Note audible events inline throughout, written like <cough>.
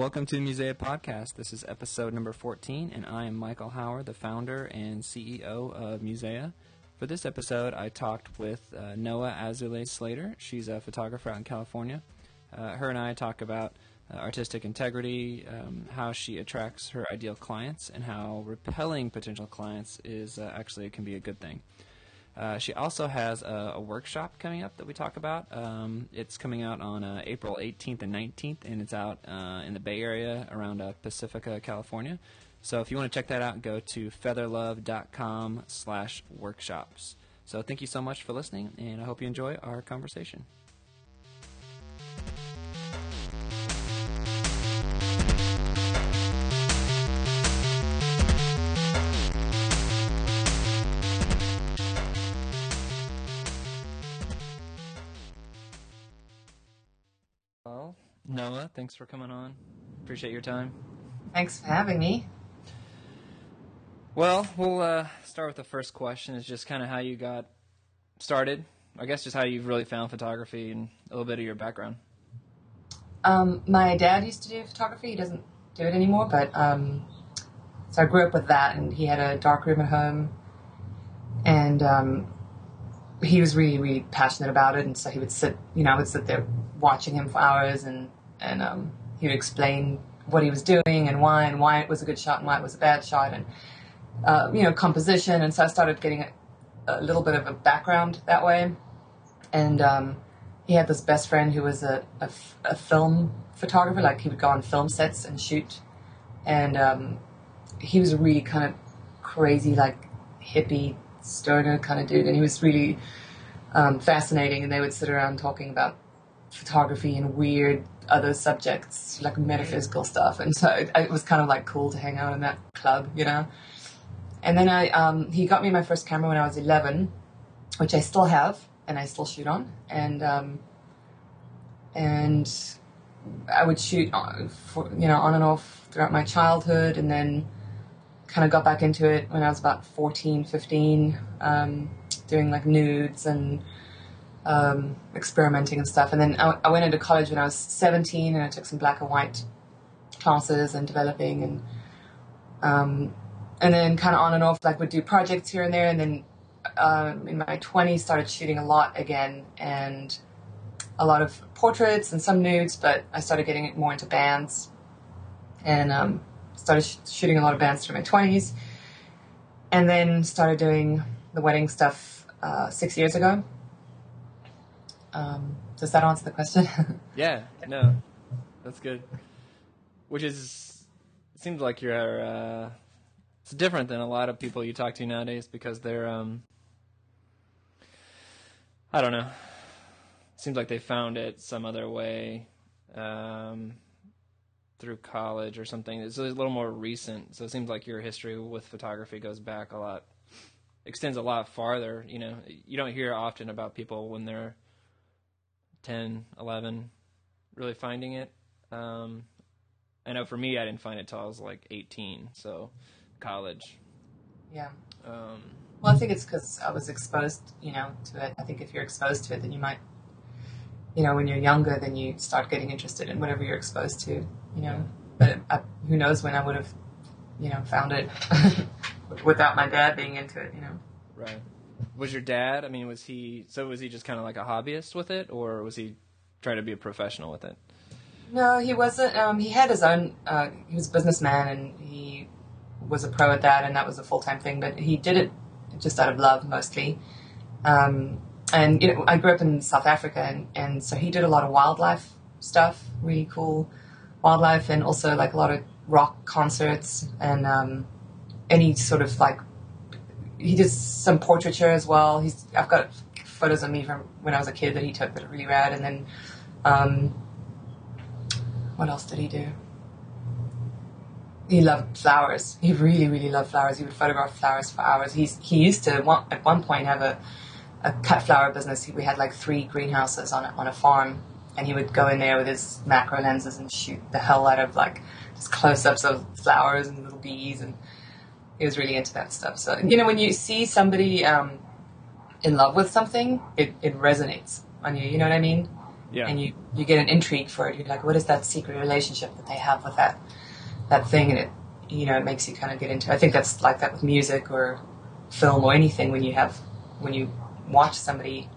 Welcome to the Musea Podcast. This is episode number 14, and I am Michael Howard, the founder and CEO of Musea. For this episode, I talked with uh, Noah Azalea Slater. She's a photographer out in California. Uh, her and I talk about uh, artistic integrity, um, how she attracts her ideal clients, and how repelling potential clients is uh, actually can be a good thing. Uh, she also has a, a, workshop coming up that we talk about. Um, it's coming out on uh, April 18th and 19th, and it's out uh, in the Bay Area around uh, Pacifica, California. So if you want to check that out, go to featherlove.com slash workshops. So thank you so much for listening, and I hope you enjoy our conversation. Noah, thanks for coming on. Appreciate your time. Thanks for having me. Well, we'll uh, start with the first question. Is just kind of how you got started. I guess just how you've really found photography and a little bit of your background. Um, my dad used to do photography. He doesn't do it anymore, but um, so I grew up with that, and he had a dark room at home, and um, he was really, really passionate about it. And so he would sit, you know, I would sit there watching him for hours and and um, he would explain what he was doing and why and why it was a good shot and why it was a bad shot and uh, you know composition. And so I started getting a, a, little bit of a background that way. And um, he had this best friend who was a, film photographer. Like he would go on film sets and shoot. And um, he was a really kind of crazy like hippie stoner kind of dude. And he was really um, fascinating. And they would sit around talking about photography and weird other subjects like metaphysical stuff, and so it, it, was kind of like cool to hang out in that club, you know. And then I, um, he got me my first camera when I was eleven, which I still have and I still shoot on, and um, and I would shoot, on, for, you know, on and off throughout my childhood, and then kind of got back into it when I was about 14, 15, um, doing like nudes and um, experimenting and stuff. And then I, I, went into college when I was 17 and I took some black and white classes and developing and um, and then kind of on and off like would do projects here and there. And then um, in my 20s started shooting a lot again and a lot of portraits and some nudes but I started getting more into bands. And um, started sh- shooting a lot of bands through my 20s and then started doing the wedding stuff uh, six years ago um, does that answer the question? <laughs> yeah, no, that's good. Which is seems like you're uh, it's different than a lot of people you talk to nowadays because they're um, I don't know. Seems like they found it some other way um, through college or something. It's a little more recent, so it seems like your history with photography goes back a lot, extends a lot farther. You know, you don't hear often about people when they're 10, 11, really finding it. Um, I know for me, I didn't find it till I was like 18, so college. Yeah. Um, well, I think it's because I was exposed, you know, to it. I think if you're exposed to it, then you might, you know, when you're younger, then you start getting interested in whatever you're exposed to, you know. But I, who knows when I would have, you know, found it <laughs> without my dad being into it, you know. Right was your dad? I mean, was he so? Was he just kind of like a hobbyist with it, or was he trying to be a professional with it? No, he wasn't. Um, he had his own. Uh, he was a businessman, and he was a pro at that, and that was a full time thing. But he did it just out of love, mostly. Um, and you know, I grew up in South Africa, and, and so he did a lot of wildlife stuff, really cool wildlife, and also like a lot of rock concerts and um, any sort of like he did some portraiture as well. He's I've got photos of me from when I was a kid that he took that are really rad. And then, um, what else did he do? He loved flowers. He really, really loved flowers. He would photograph flowers for hours. He's he used to one, at one point have a a cut flower business. We had like three greenhouses on a, on a farm, and he would go in there with his macro lenses and shoot the hell out of like just close ups of flowers and little bees and he was really into that stuff. So you know, when you see somebody um, in love with something, it, it resonates on you. You know what I mean? Yeah. And you, you get an intrigue for it. You're like, what is that secret relationship that they have with that that thing? And it you know, it makes you kind of get into It. I think that's like that with music or film or anything when you have when you watch somebody,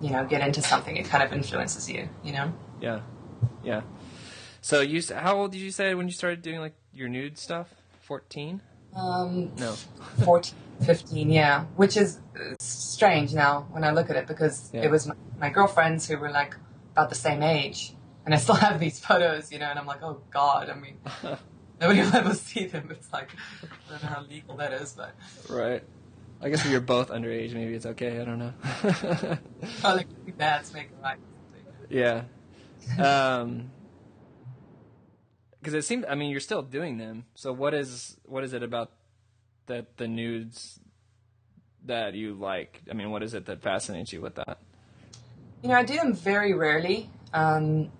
you know, get into something, it kind of influences you, you know? Yeah. Yeah. So you how old did you say when you started doing like your nude stuff? 14? Um, No. 14, 15, yeah. Which is uh, strange now when I look at it because Yeah. it was my, my girlfriends who were like about the same age. And I still <laughs> have these photos, you know, and I'm like, oh God, I mean, <laughs> nobody will ever see them. It's like, I don't know how legal that is, but Right. I guess if you're both underage, maybe it's okay. I don't know. <laughs> probably that's making right. yeah. Um. Because it seems, I mean, you're still doing them. So what is what is it about that the nudes that you like? I mean, what is it that fascinates you with that? You know, I do them very rarely. Um,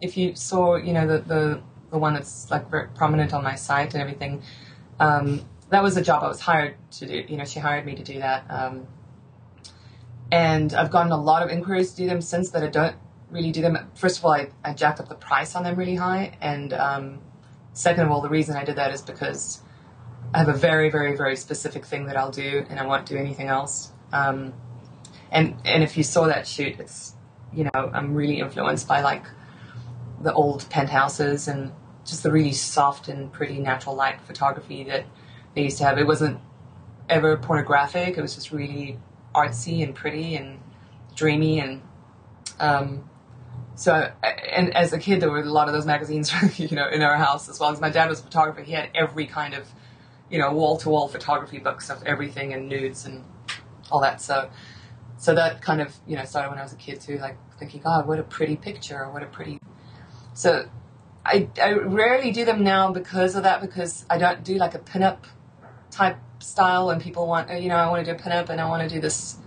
if you saw, you know, the, the, the one that's like very prominent on my site and everything, um, that was a job I was hired to do. You know, she hired me to do that. Um, and I've gotten a lot of inquiries to do them since that I don't really do them. First of all, I, I jacked up the price on them really high. And um, second of all, the reason I did that is because I have a very, very, very specific thing that I'll do and I won't do anything else. Um, and and if you saw that shoot, it's you know I'm really influenced by like the old penthouses and just the really soft and pretty natural light photography that they used to have. It wasn't ever pornographic. It was just really artsy and pretty and dreamy and um, so and as a kid there were a lot of those magazines <laughs> you know in our house as well as my dad was a photographer he had every kind of you know wall to wall photography books of everything and nudes and all that so so that kind of you know started when I was a kid too, like thinking, God, what a pretty picture, or what a pretty. So I I rarely do them now because of that, because I don't do like a pinup type style, and people want you know I want to do a pinup and I want to do this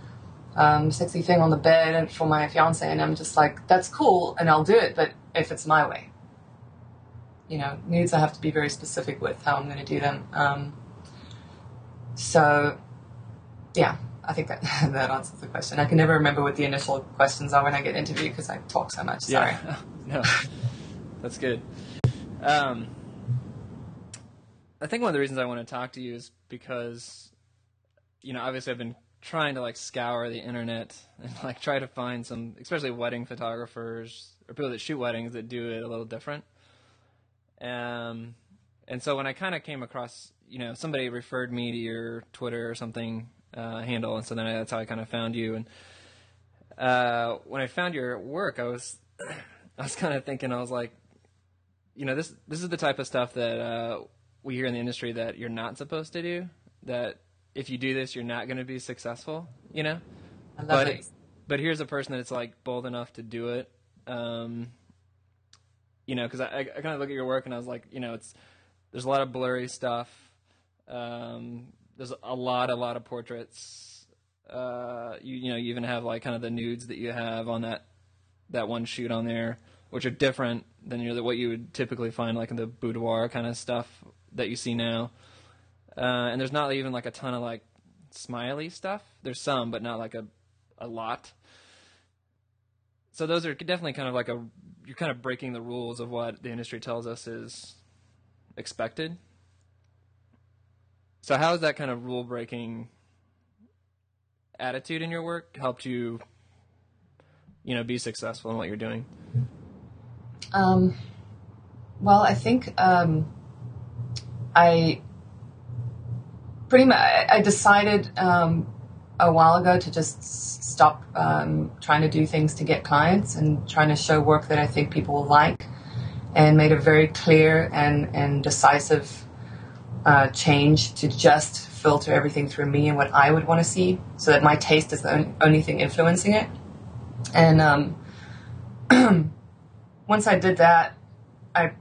um, sexy thing on the bed and for my fiance, and I'm just like that's cool, and I'll do it, but if it's my way. You know, nudes I have to be very specific with how I'm going to do them. Um, so, yeah, I think that <laughs> that answers the question. I can never remember what the initial questions are when I get interviewed because I talk so much. Sorry. Yeah. <laughs> no, that's good. Um, I think one of the reasons I want to talk to you is because, you know, obviously I've been trying to like scour the internet <laughs> and like try to find some, especially wedding photographers or people that shoot weddings that do it a little different. Um, and so when I kind of came across, you know, somebody referred me to your Twitter or something uh, handle, and so then that's how I kind of found you. And uh, when I found your work, I was <clears throat> I was kind of thinking, I was like, you know, this this is the type of stuff that uh, we hear in the industry that you're not supposed to do. That if you do this, you're not going to be successful. You know, I love but it. but here's a person that's like bold enough to do it. Um, you know, because I, I, I kind of look at your work and I was like, you know, it's there's a lot of blurry stuff. Um, there's a lot, a lot of portraits. Uh, you you know, you even have like kind of the nudes that you have on that that one shoot on there, which are different than you know, what you would typically find like in the boudoir kind of stuff that you see now. Uh, and there's not even like a ton of like smiley stuff. There's some, but not like a a lot. So those are definitely kind of like a you're kind of breaking the rules of what the industry tells us is expected. So how has that kind of rule breaking attitude in your work helped you you know be successful in what you're doing? Um, well, I think um, I pretty much I decided um, a while ago to just stop um, trying to do things to get clients and trying to show work that I think people will like, and made a very clear and and decisive uh, change to just filter everything through me and what I would want to see, so that my taste is the on- only thing influencing it, and um, <clears throat> once I did that, I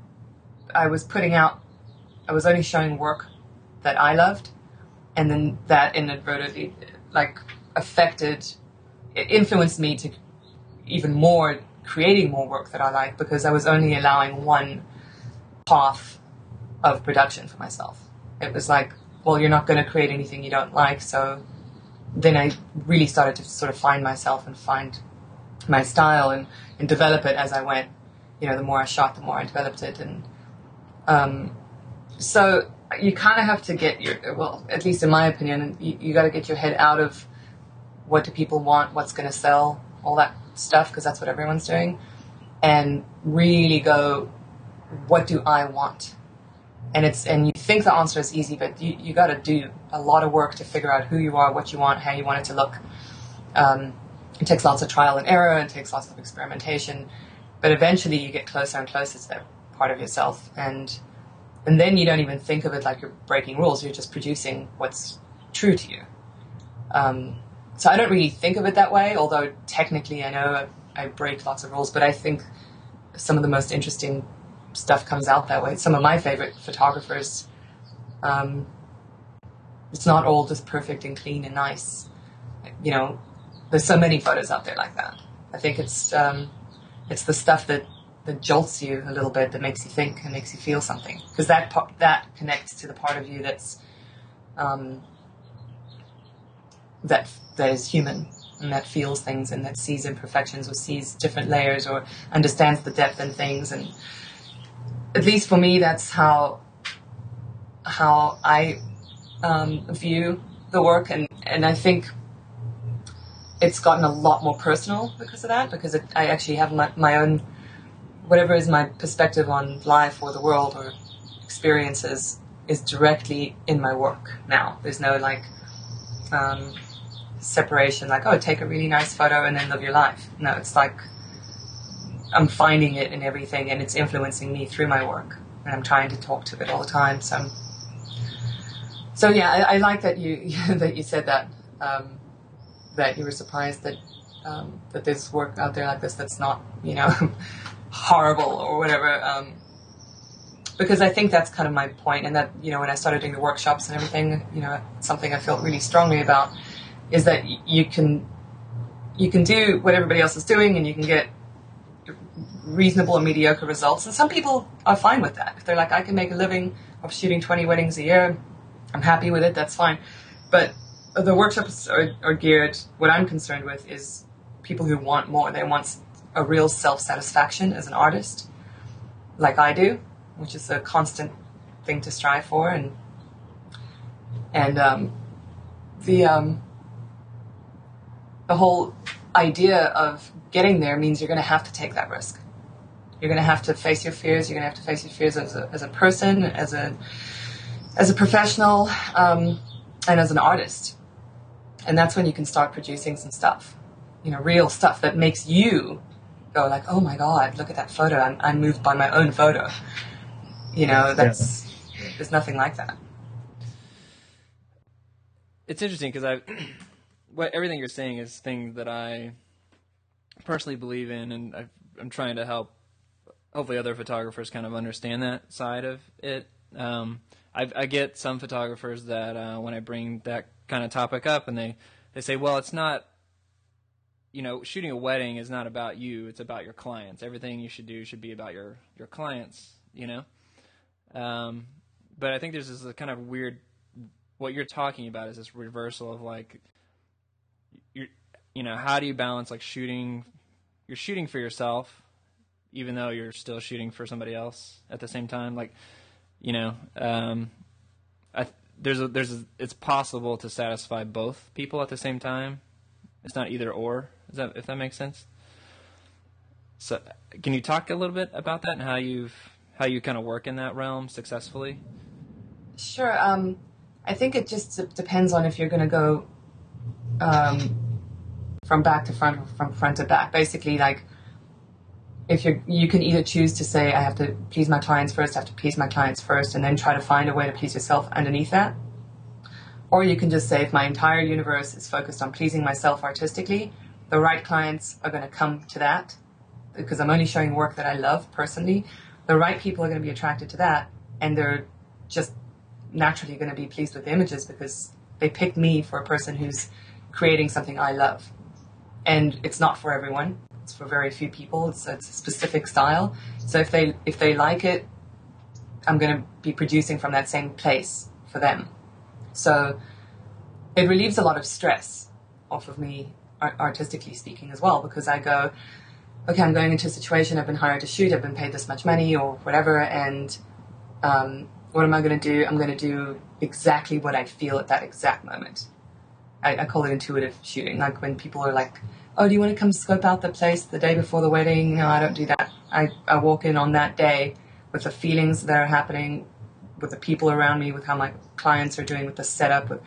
I was putting out I was only showing work that I loved, and then that inadvertently like affected it influenced me to even more creating more work that I like because I was only allowing one path of production for myself. It was like, well, you're not going to create anything you don't like, so then I really started to sort of find myself and find my style and, and develop it as I went. You know, the more I shot, the more I developed it, and um, so you kind of have to get your well, at least in my opinion, you, you got to get your head out of what do people want, what's going to sell, all that stuff, because that's what everyone's doing, and really go, what do I want? And it's and you think the answer is easy, but you, you got to do a lot of work to figure out who you are, what you want, how you want it to look. Um, it takes lots of trial and error, it takes lots of experimentation, but eventually you get closer and closer to that part of yourself, and and then you don't even think of it like you're breaking rules. You're just producing what's true to you. Um, so I don't really think of it that way, although technically I know I, break lots of rules, but I think some of the most interesting stuff comes out that way. Some of my favorite photographers, um, it's not all just perfect and clean and nice. You know, there's so many photos out there like that. I think it's um, it's the stuff that that jolts you a little bit, that makes you think and makes you feel something, because that part, that connects to the part of you that's um, that that is human and that feels things and that sees imperfections or sees different layers or understands the depth in things. And at least for me that's how how I um, view the work. And and I think it's gotten a lot more personal because of that because it, I actually have my, my own whatever is my perspective on life or the world or experiences is directly in my work now. There's no like um, separation, like oh, take a really nice photo and then live your life. No, it's like I'm finding it in everything, and it's influencing me through my work, and I'm trying to talk to it all the time. So, so yeah, I, I like that you <laughs> that you said that um, that you were surprised that um, that there's work out there like this that's not you know <laughs> horrible or whatever. Um, because I think that's kind of my point, and that you know when I started doing the workshops and everything, you know, something I felt really strongly about is that you can you can do what everybody else is doing, and you can get reasonable and mediocre results. And some people are fine with that. If they're like, I can make a living of shooting 20 weddings a year, I'm happy with it. That's fine. But the workshops are, are geared. What I'm concerned with is people who want more. They want a real self satisfaction as an artist, like I do, which is a constant thing to strive for. And and um, the um, the whole idea of getting there means you're going to have to take that risk. You're going to have to face your fears. You're going to have to face your fears as a, as a person, as a as a professional, um, and as an artist. And that's when you can start producing some stuff, you know, real stuff that makes you go like, "Oh my God, look at that photo! I'm, I'm moved by my own photo." You know, that's yeah. there's nothing like that. It's interesting because I, <clears throat> what everything you're saying is things that I personally believe in, and i am trying to help. Hopefully, other photographers kind of understand that side of it. Um, I, I, get some photographers that uh, when I bring that kind of topic up, and they they say, "Well, it's not." You know, shooting a wedding is not about you; it's about your clients. Everything you should do should be about your your clients. You know, um, but I think there's this kind of weird. What you're talking about is this reversal of like, you're, you know, how do you balance like shooting you're shooting for yourself, even though you're still shooting for somebody else at the same time. Like, you know, um, I, there's a, there's a, it's possible to satisfy both people at the same time. It's not either or. Is that if that makes sense? So, can you talk a little bit about that and how you've how you kind of work in that realm successfully? Sure. Um, I think it just depends on if you're going to go um, from back to front, from front to back. Basically, like if you you can either choose to say I have to please my clients first, I have to please my clients first, and then try to find a way to please yourself underneath that. Or you can just say if my entire universe is focused on pleasing myself artistically, the right clients are going to come to that because I'm only showing work that I love personally. The right people are going to be attracted to that, and they're just naturally going to be pleased with the images because they picked me for a person who's creating something I love and it's not for everyone. It's for very few people. It's, it's a specific style. So if they if they like it, I'm going to be producing from that same place for them. So it relieves a lot of stress off of me artistically speaking as well, because I go, okay, I'm going into a situation, I've been hired to shoot, I've been paid this much money or whatever, and um, what am I going to do? I'm going to do exactly what I feel at that exact moment. I, I call it intuitive shooting, like when people are like, oh, do you want to come scope out the place the day before the wedding? No, I don't do that. I, I walk in on that day with the feelings that are happening, with the people around me, with how my clients are doing, with the setup.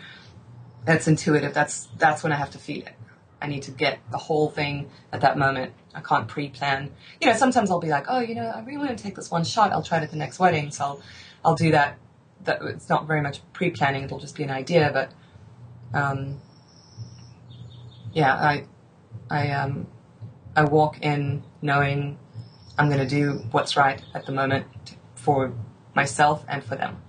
That's intuitive. That's that's when I have to feel it. I need to get the whole thing at that moment. I can't pre-plan. You know, sometimes I'll be like, oh, you know, I really want to take this one shot. I'll try it at the next wedding, so I'll I'll do that. That it's not very much pre-planning. It'll just be an idea, but um, yeah, I I um I walk in knowing I'm going to do what's right at the moment for myself and for them.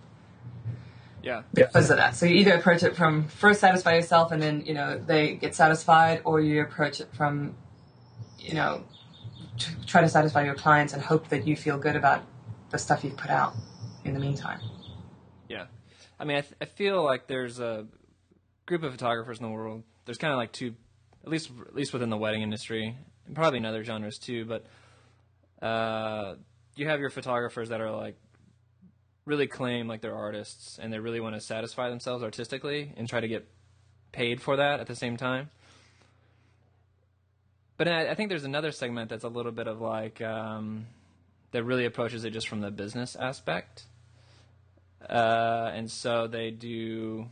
Yeah. Because of that. So you either approach it from first satisfy yourself and then, you know, they get satisfied, or you approach it from, you know, try to satisfy your clients and hope that you feel good about the stuff you've put out in the meantime. Yeah. I mean, I, th- I feel like there's a group of photographers in the world. There's kind of like two, at least at least within the wedding industry, and probably in other genres too. But uh, you have your photographers that are like really claim like they're artists and they really want to satisfy themselves artistically and try to get paid for that at the same time. But I, I think there's another segment that's a little bit of like um, that really approaches it just from the business aspect, uh, and so they do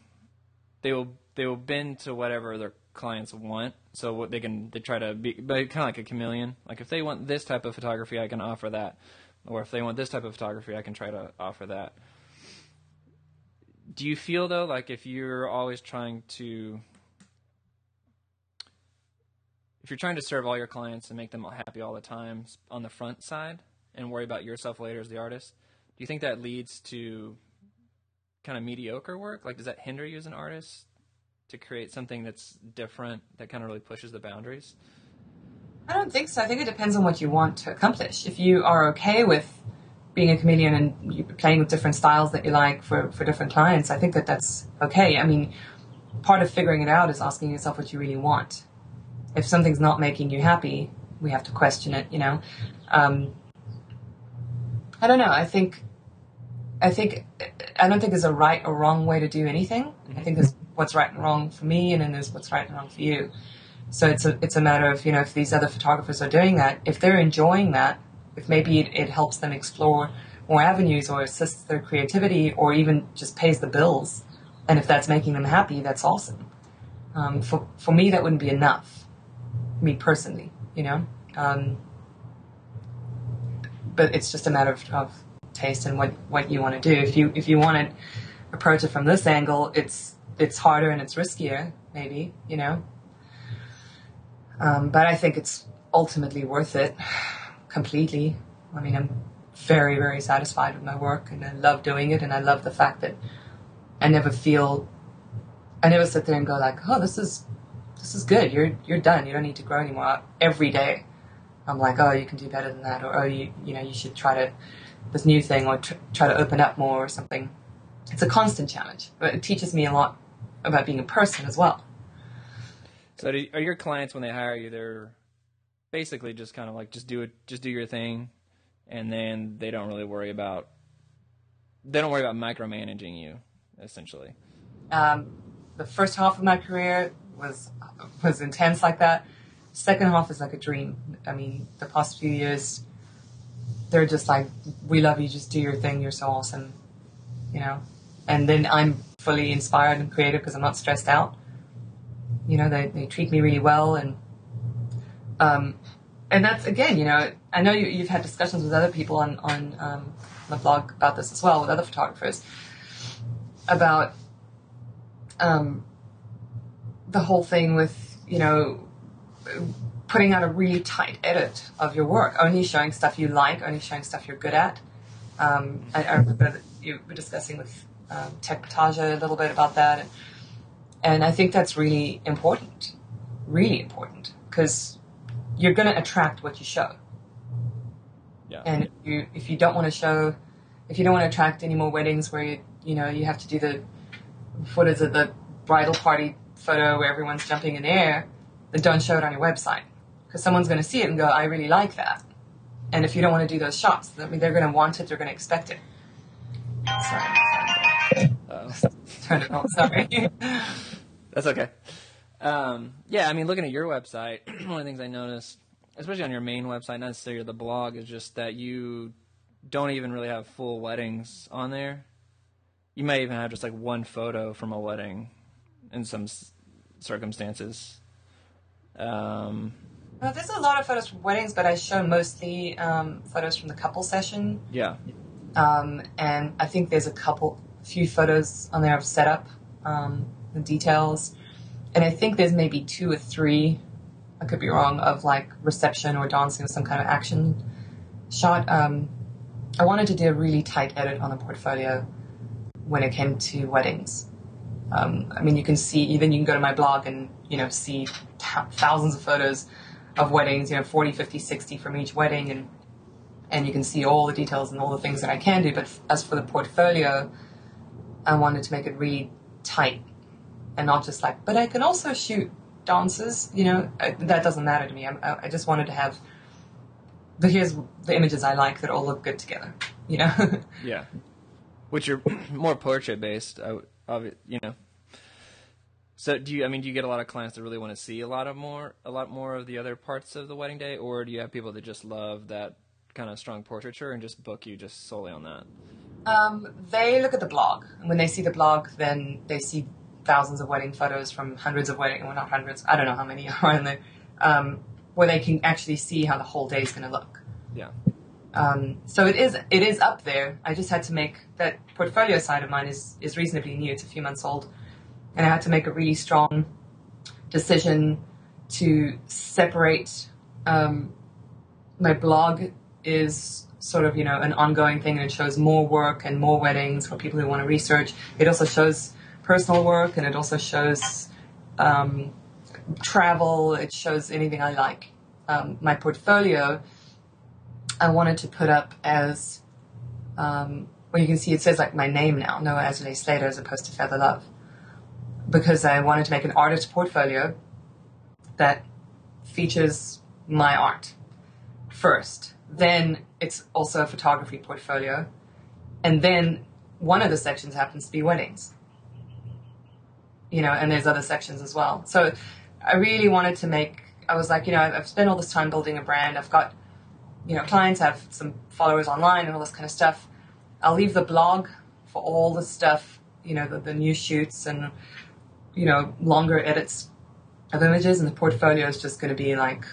they will they will bend to whatever their clients want. So what they can they try to be, but kind of like a chameleon. Like if they want this type of photography, I can offer that, or if they want this type of photography, I can try to offer that. Do you feel though, like if you're always trying to, if you're trying to serve all your clients and make them happy all the time on the front side, and worry about yourself later as the artist, do you think that leads to kind of mediocre work? Like, does that hinder you as an artist? to create something that's different that kind of really pushes the boundaries? I don't think so. I think it depends on what you want to accomplish. If you are okay with being a chameleon and playing with different styles that you like for, for different clients, I think that that's okay. I mean, part of figuring it out is asking yourself what you really want. If something's not making you happy, we have to question it, you know. Um, I don't know. I think, I think, I don't think there's a right or wrong way to do anything. I think there's what's right and wrong for me, and then there's what's right and wrong for you. So it's a it's a matter of you know if these other photographers are doing that, if they're enjoying that, if maybe it, it helps them explore more avenues or assists their creativity or even just pays the bills, and if that's making them happy, that's awesome. Um, for for me, that wouldn't be enough. Me personally, you know. Um, but it's just a matter of, of taste and what, what you want to do. If you if you want to approach it from this angle, it's it's harder and it's riskier, maybe, you know. Um, but I think it's ultimately worth it completely. I mean, I'm very, very satisfied with my work and I love doing it and I love the fact that I never feel, I never sit there and go like, oh, this is, this is good. You're, you're done. You don't need to grow anymore. Every day I'm like, oh, you can do better than that. Or, oh, you, you know, you should try to, this new thing or tr- try to open up more or something. It's a constant challenge, but it teaches me a lot about being a person as well. So, do, are your clients when they hire you, they're basically just kind of like just do it, just do your thing, and then they don't really worry about they don't worry about micromanaging you, essentially. Um, the first half of my career was was intense like that. Second half is like a dream. I mean, the past few years, they're just like, "We love you. Just do your thing. You're so awesome," you know. And then I'm fully inspired and creative because I'm not stressed out. You know, they, they treat me really well and, um, and that's again, you know, I know you, have had discussions with other people on, on, um, the blog about this as well with other photographers about, um, the whole thing with, you know, putting out a really tight edit of your work, only showing stuff you like, only showing stuff you're good at. Um, I, I remember you were discussing with um, Tec Petaja a little bit about that. And, and I think that's really important, really important, because you're going to attract what you show. Yeah. And if you, if you don't want to show, if you don't want to attract any more weddings where you, you know, you have to do the, what is it, the bridal party photo where everyone's jumping in the air, then don't show it on your website because someone's going to see it and go, I really like that. And if you don't want to do those shots, I mean, they're going to want it, they're going to expect it. Sorry. Uh, <laughs> Turn it on, sorry. <laughs> That's okay. Um, yeah, I mean, looking at your website, <clears throat> one of the things I noticed, especially on your main website, not necessarily the blog, is just that you don't even really have full weddings on there. You might even have just like one photo from a wedding in some s- circumstances. Um, well, there's a lot of photos from weddings, but I show mostly um, photos from the couple session. yeah, Um, and I think there's a couple, a few photos on there of setup, um, the details. And I think there's maybe two or three, I could be wrong, of like reception or dancing or some kind of action shot. Um, I wanted to do a really tight edit on the portfolio when it came to weddings. Um, I mean, you can see, even you can go to my blog and, you know, see th- thousands of photos of weddings, you know, 40, 50, 60 from each wedding. And and you can see all the details and all the things that I can do. But f- as for the portfolio, I wanted to make it really tight and not just like, but I can also shoot dances. You know, I, that doesn't matter to me. I, I just wanted to have. But here's the images I like that all look good together. You know, <laughs> yeah. Which are <clears throat> more portrait based, I obvi- you know. So do you? I mean, do you get a lot of clients that really want to see a lot of more, a lot more of the other parts of the wedding day, or do you have people that just love that kind of strong portraiture and just book you just solely on that? um, they look at the blog, and when they see the blog, then they see thousands of wedding photos from hundreds of wedding, well, not hundreds. I don't know how many <laughs> are in there, um, where they can actually see how the whole day is going to look. Yeah. Um, so it is it is up there. I just had to make that portfolio side of mine is is reasonably new. It's a few months old, and I had to make a really strong decision to separate. Um, my blog is sort of you know an ongoing thing, and it shows more work and more weddings for people who want to research. It also shows personal work, and it also shows um, travel. It shows anything I like. Um, my portfolio. I wanted to put up as, um, well, you can see it says like my name now, Noah Azalea Slater, as opposed to Feather Love, because I wanted to make an artist portfolio that features my art first. Then it's also a photography portfolio, and then one of the sections happens to be weddings. You know, and there's other sections as well. So I really wanted to make. I was like, you know, I've spent all this time building a brand. I've got you know, clients have some followers online and all this kind of stuff. I'll leave the blog for all the stuff, you know, the, the new shoots and, you know, longer edits of images. And the portfolio is just going to be like,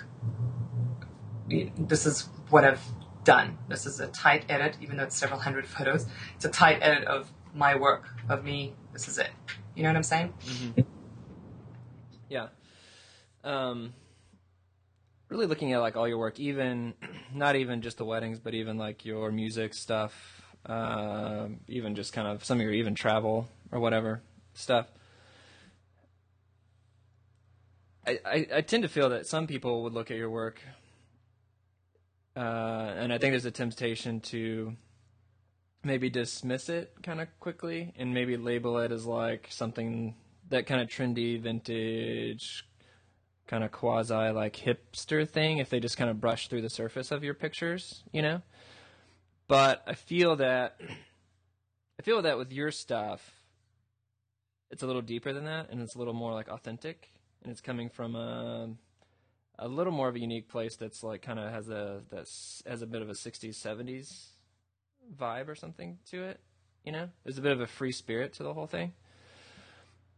this is what I've done. This is a tight edit, even though it's several hundred photos. It's a tight edit of my work, of me. This is it. You know what I'm saying? Yeah. Um, really looking at like all your work, even <clears throat> not even just the weddings, but even like your music stuff, uh, even just kind of some of your even travel or whatever stuff. I, I, I tend to feel that some people would look at your work, uh, and I think there's a temptation to maybe dismiss it kind of quickly and maybe label it as like something that kind of trendy vintage kind of quasi like hipster thing if they just kind of brush through the surface of your pictures, you know? But I feel that I feel that with your stuff it's a little deeper than that and it's a little more like authentic and it's coming from a a little more of a unique place that's like kind of has a that's has a bit of a 60s 70s vibe or something to it, you know? There's a bit of a free spirit to the whole thing.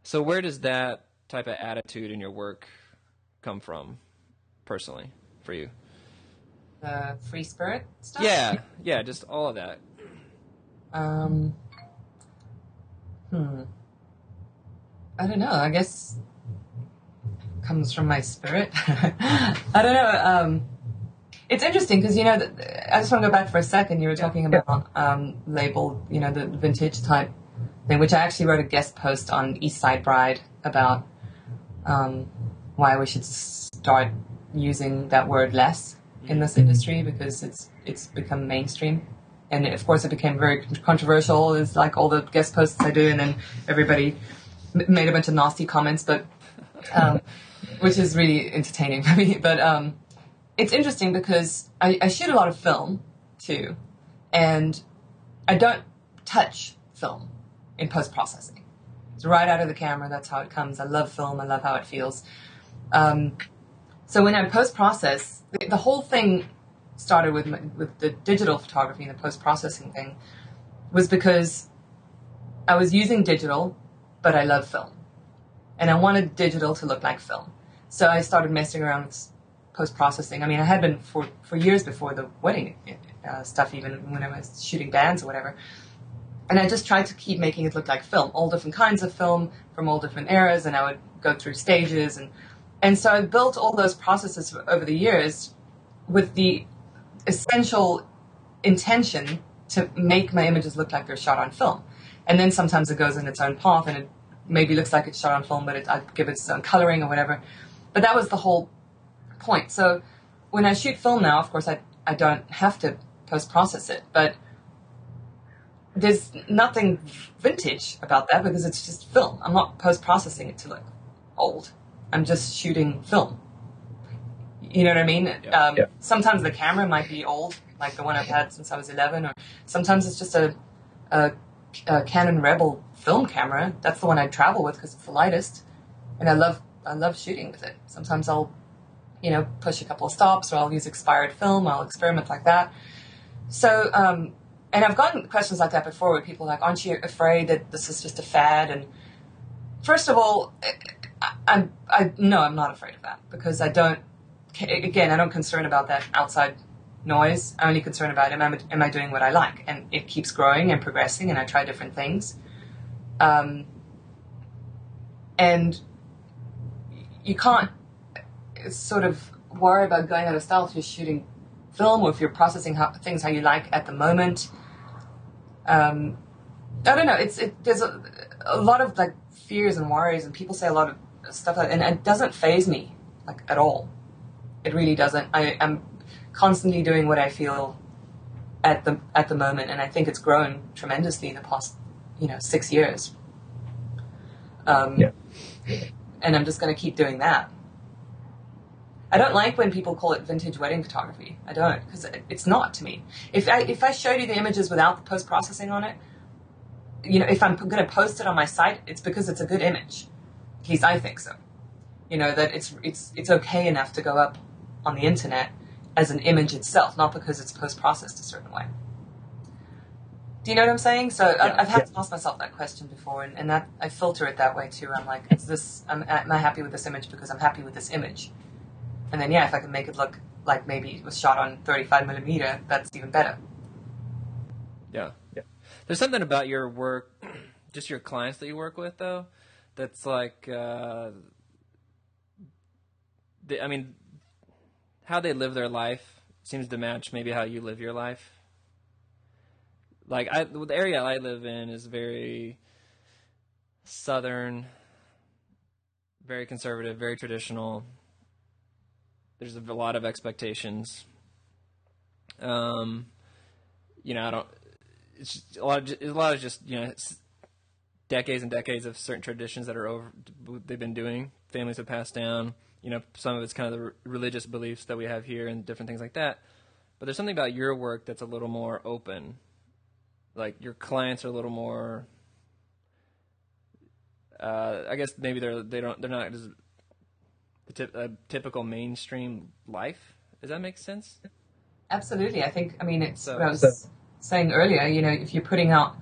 So where does that type of attitude in your work come from personally for you? The free spirit stuff? Yeah, yeah, just all of that. Um, hmm. I don't know. I guess comes from my spirit. <laughs> I don't know. Um, it's interesting because you know, I just want to go back for a second. You were talking about um, label, you know, the vintage type thing, which I actually wrote a guest post on East Side Bride about um, why we should start using that word less in this industry because it's it's become mainstream and of course it became very controversial. It's like all the guest posts I do, and then everybody made a bunch of nasty comments, but um, <laughs> which is really entertaining for me. But um, it's interesting because I, I shoot a lot of film too, and I don't touch film in post processing. It's right out of the camera. That's how it comes. I love film. I love how it feels. Um, so when I post process, the, the, whole thing started with my, with the digital photography and the post processing thing was because I was using digital, but I love film, and I wanted digital to look like film. So I started messing around with post processing. I mean, I had been for for years before the wedding uh, stuff, even when I was shooting bands or whatever. And I just tried to keep making it look like film, all different kinds of film from all different eras, and I would go through stages and and so I built all those processes over the years with the essential intention to make my images look like they're shot on film. And then sometimes it goes in its own path and it maybe looks like it's shot on film, but it, I give it its own coloring or whatever. But that was the whole point. So when I shoot film now, of course, I, I don't have to post process it, but there's nothing vintage about that because it's just film. I'm not post processing it to look old. I'm just shooting film. You know what I mean? Yeah. Um, yeah. Sometimes the camera might be old, like the one I've had since I was 11, or sometimes it's just a, a, a Canon Rebel film camera. That's the one I travel with because it's the lightest, and I love I love shooting with it. Sometimes I'll, you know, push a couple of stops, or I'll use expired film. I'll experiment like that. So, um, and I've gotten questions like that before, where people are like, "Aren't you afraid that this is just a fad?" And first of all, I, I, I no, I'm not afraid of that because I don't. Again, I don't concern about that outside noise. I'm only concerned about am I, am I doing what I like, and it keeps growing and progressing, and I try different things. Um, and you can't sort of worry about going out of style if you're shooting film or if you're processing how, things how you like at the moment. Um, I don't know. It's it, there's a, a lot of like fears and worries, and people say a lot of stuff like and it doesn't phase me like at all. It really doesn't. I am constantly doing what I feel at the at the moment, and I think it's grown tremendously in the past, you know, six years. Um, yeah. And I'm just going to keep doing that. I don't like when people call it vintage wedding photography. I don't because it's not to me. If I if I showed you the images without the post processing on it, you know, if I'm going to post it on my site, it's because it's a good image. At least I think so. You know that it's it's it's okay enough to go up on the internet as an image itself, not because it's post processed a certain way. Do you know what I'm saying? So yeah, I've had yeah. to ask myself that question before, and, and that I filter it that way too. I'm like, is this? I'm, am I happy with this image because I'm happy with this image? And then yeah, if I can make it look like maybe it was shot on 35 millimeter, that's even better. Yeah, yeah. There's something about your work, <clears throat> just your clients that you work with, though, that's like, uh, I mean, how they live their life seems to match maybe how you live your life. Like I, the area I live in is very southern, very conservative, very traditional. There's a lot of expectations. Um, you know, I don't. It's a lot. Of, a lot of just you know decades and decades of certain traditions that are over they've been doing. Families have passed down. You know, some of it's kind of the religious beliefs that we have here and different things like that. But there's something about your work that's a little more open. Like your clients are a little more. Uh, I guess maybe they're they don't they're not as the a typical mainstream life. Does that make sense? Absolutely. I think. I mean, it's so, what I was saying earlier. You know, if you're putting out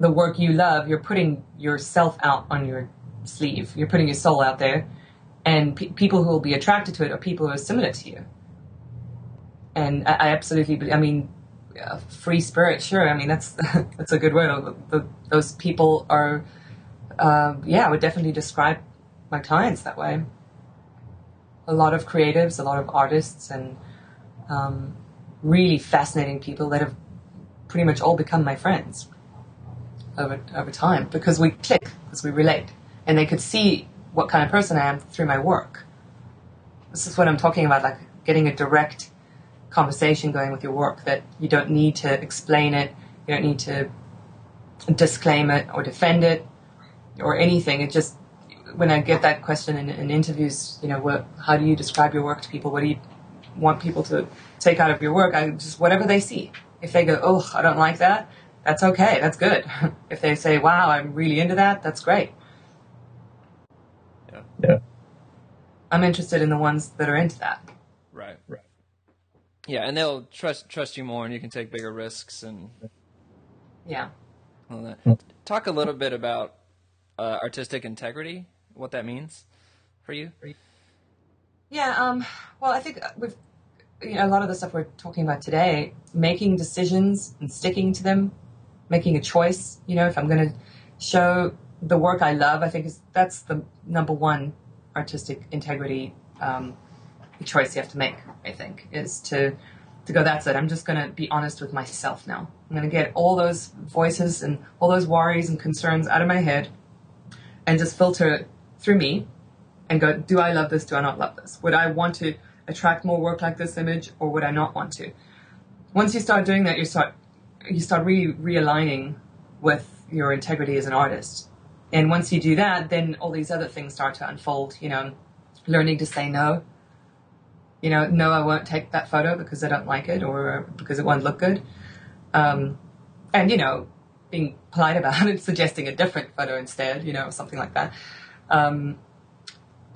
the work you love, you're putting yourself out on your sleeve. You're putting your soul out there, and pe- people who will be attracted to it are people who are similar to you. And I, I absolutely, believe, I mean, uh, free spirit, sure. I mean, that's <laughs> that's a good word. The, the, those people are, uh, yeah, I would definitely describe my clients that way. A lot of creatives, a lot of artists, and um, really fascinating people that have pretty much all become my friends over over time because we click, because we relate, and they could see what kind of person I am through my work. This is what I'm talking about, like getting a direct conversation going with your work that you don't need to explain it, you don't need to disclaim it or defend it. or anything. It just when I get that question in, in interviews, you know, what, how do you describe your work to people? What do you want people to take out of your work? I just whatever they see. If they go, oh, I don't like that, that's okay. That's good. <laughs> if they say, wow, I'm really into that, that's great. Yeah. Yeah. I'm interested in the ones that are into that. Right. Right. Yeah, and they'll trust trust you more, and you can take bigger risks and Yeah. Talk a little bit about uh, artistic integrity, what that means for you. Yeah. Um, well, I think with you know, a lot of the stuff we're talking about today, making decisions and sticking to them, making a choice. You know, if I'm going to show the work I love, I think is that's the number one artistic integrity um, choice you have to make. I think is to to go. That's it. I'm just going to be honest with myself now. I'm going to get all those voices and all those worries and concerns out of my head, and just filter through me, and go. Do I love this? Do I not love this? Would I want to attract more work like this image, or would I not want to? Once you start doing that, you start you start really realigning with your integrity as an artist. And once you do that, then all these other things start to unfold. You know, learning to say no. You know, no, I won't take that photo because I don't like it or because it won't look good. Um, and you know, being polite about <laughs> it, suggesting a different photo instead. You know, something like that. Um,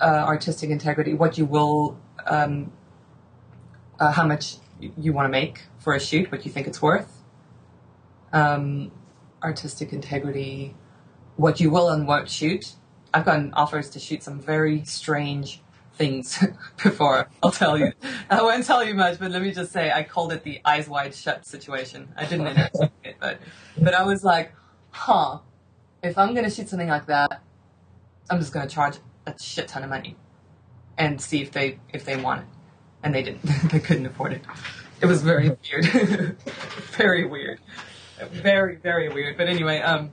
uh, artistic integrity, what you will, um, uh, how much you want to make for a shoot, what you think it's worth. Um, artistic integrity, what you will and won't shoot. I've gotten offers to shoot some very strange things <laughs> before. I'll tell you. <laughs> I won't tell you much, but let me just say I called it the eyes wide shut situation. I didn't <laughs> it, but but I was like, huh, if I'm gonna shoot something like that, I'm just gonna charge a shit ton of money and see if they if they want it. And they didn't. <laughs> they couldn't afford it. It was very <laughs> weird. <laughs> very weird. Very, very weird. But anyway, um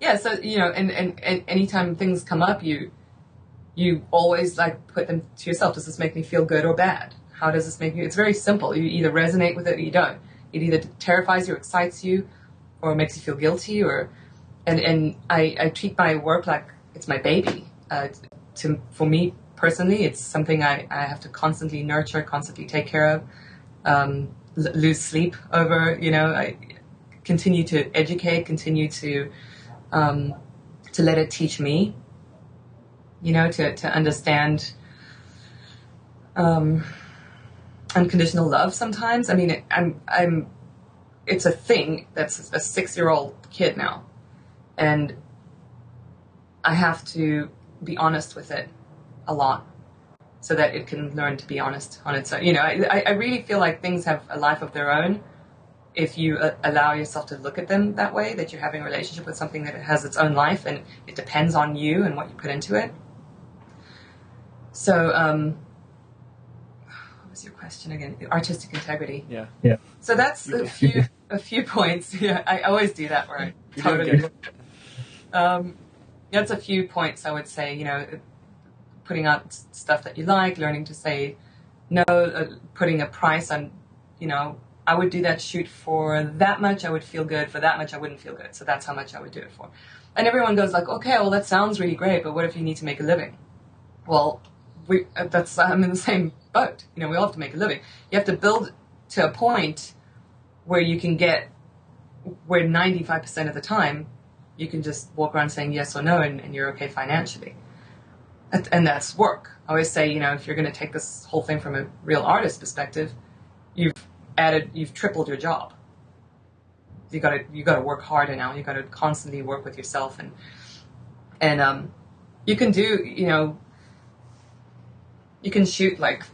yeah, so you know, and, and, and anytime things come up you you always like put them to yourself. Does this make me feel good or bad? How does this make you it's very simple. You either resonate with it or you don't. It either terrifies you, excites you, or makes you feel guilty or and and I, I treat my work like it's my baby. Uh, to for me personally, it's something I, I have to constantly nurture, constantly take care of, um, l- lose sleep over. You know, I continue to educate, continue to um, to let it teach me. You know, to to understand um, unconditional love. Sometimes, I mean, I'm I'm. It's a thing that's a six year old kid now, and I have to be honest with it a lot so that it can learn to be honest on its own. You know, I, I really feel like things have a life of their own if you uh, allow yourself to look at them that way, that you're having a relationship with something that has its own life and it depends on you and what you put into it. So, um, what was your question again? Artistic integrity. Yeah. Yeah. So that's a few a few <laughs> points. Yeah, I always do that where I You're totally. Um, that's a few points I would say. You know, putting out stuff that you like, learning to say no, uh, putting a price on. You know, I would do that shoot for that much. I would feel good. For that much, I wouldn't feel good. So that's how much I would do it for. And everyone goes like, okay, well that sounds really great, but what if you need to make a living? Well, we uh, that's <laughs> I'm in the same boat. You know, we all have to make a living. You have to build to a point where you can get where 95% of the time you can just walk around saying yes or no and, and you're okay financially. And, and that's work. I always say, you know, if you're going to take this whole thing from a real artist perspective, you've added, you've tripled your job. You got to, you got to work harder now. You got to constantly work with yourself and, and, um, you can do, you know, you can shoot like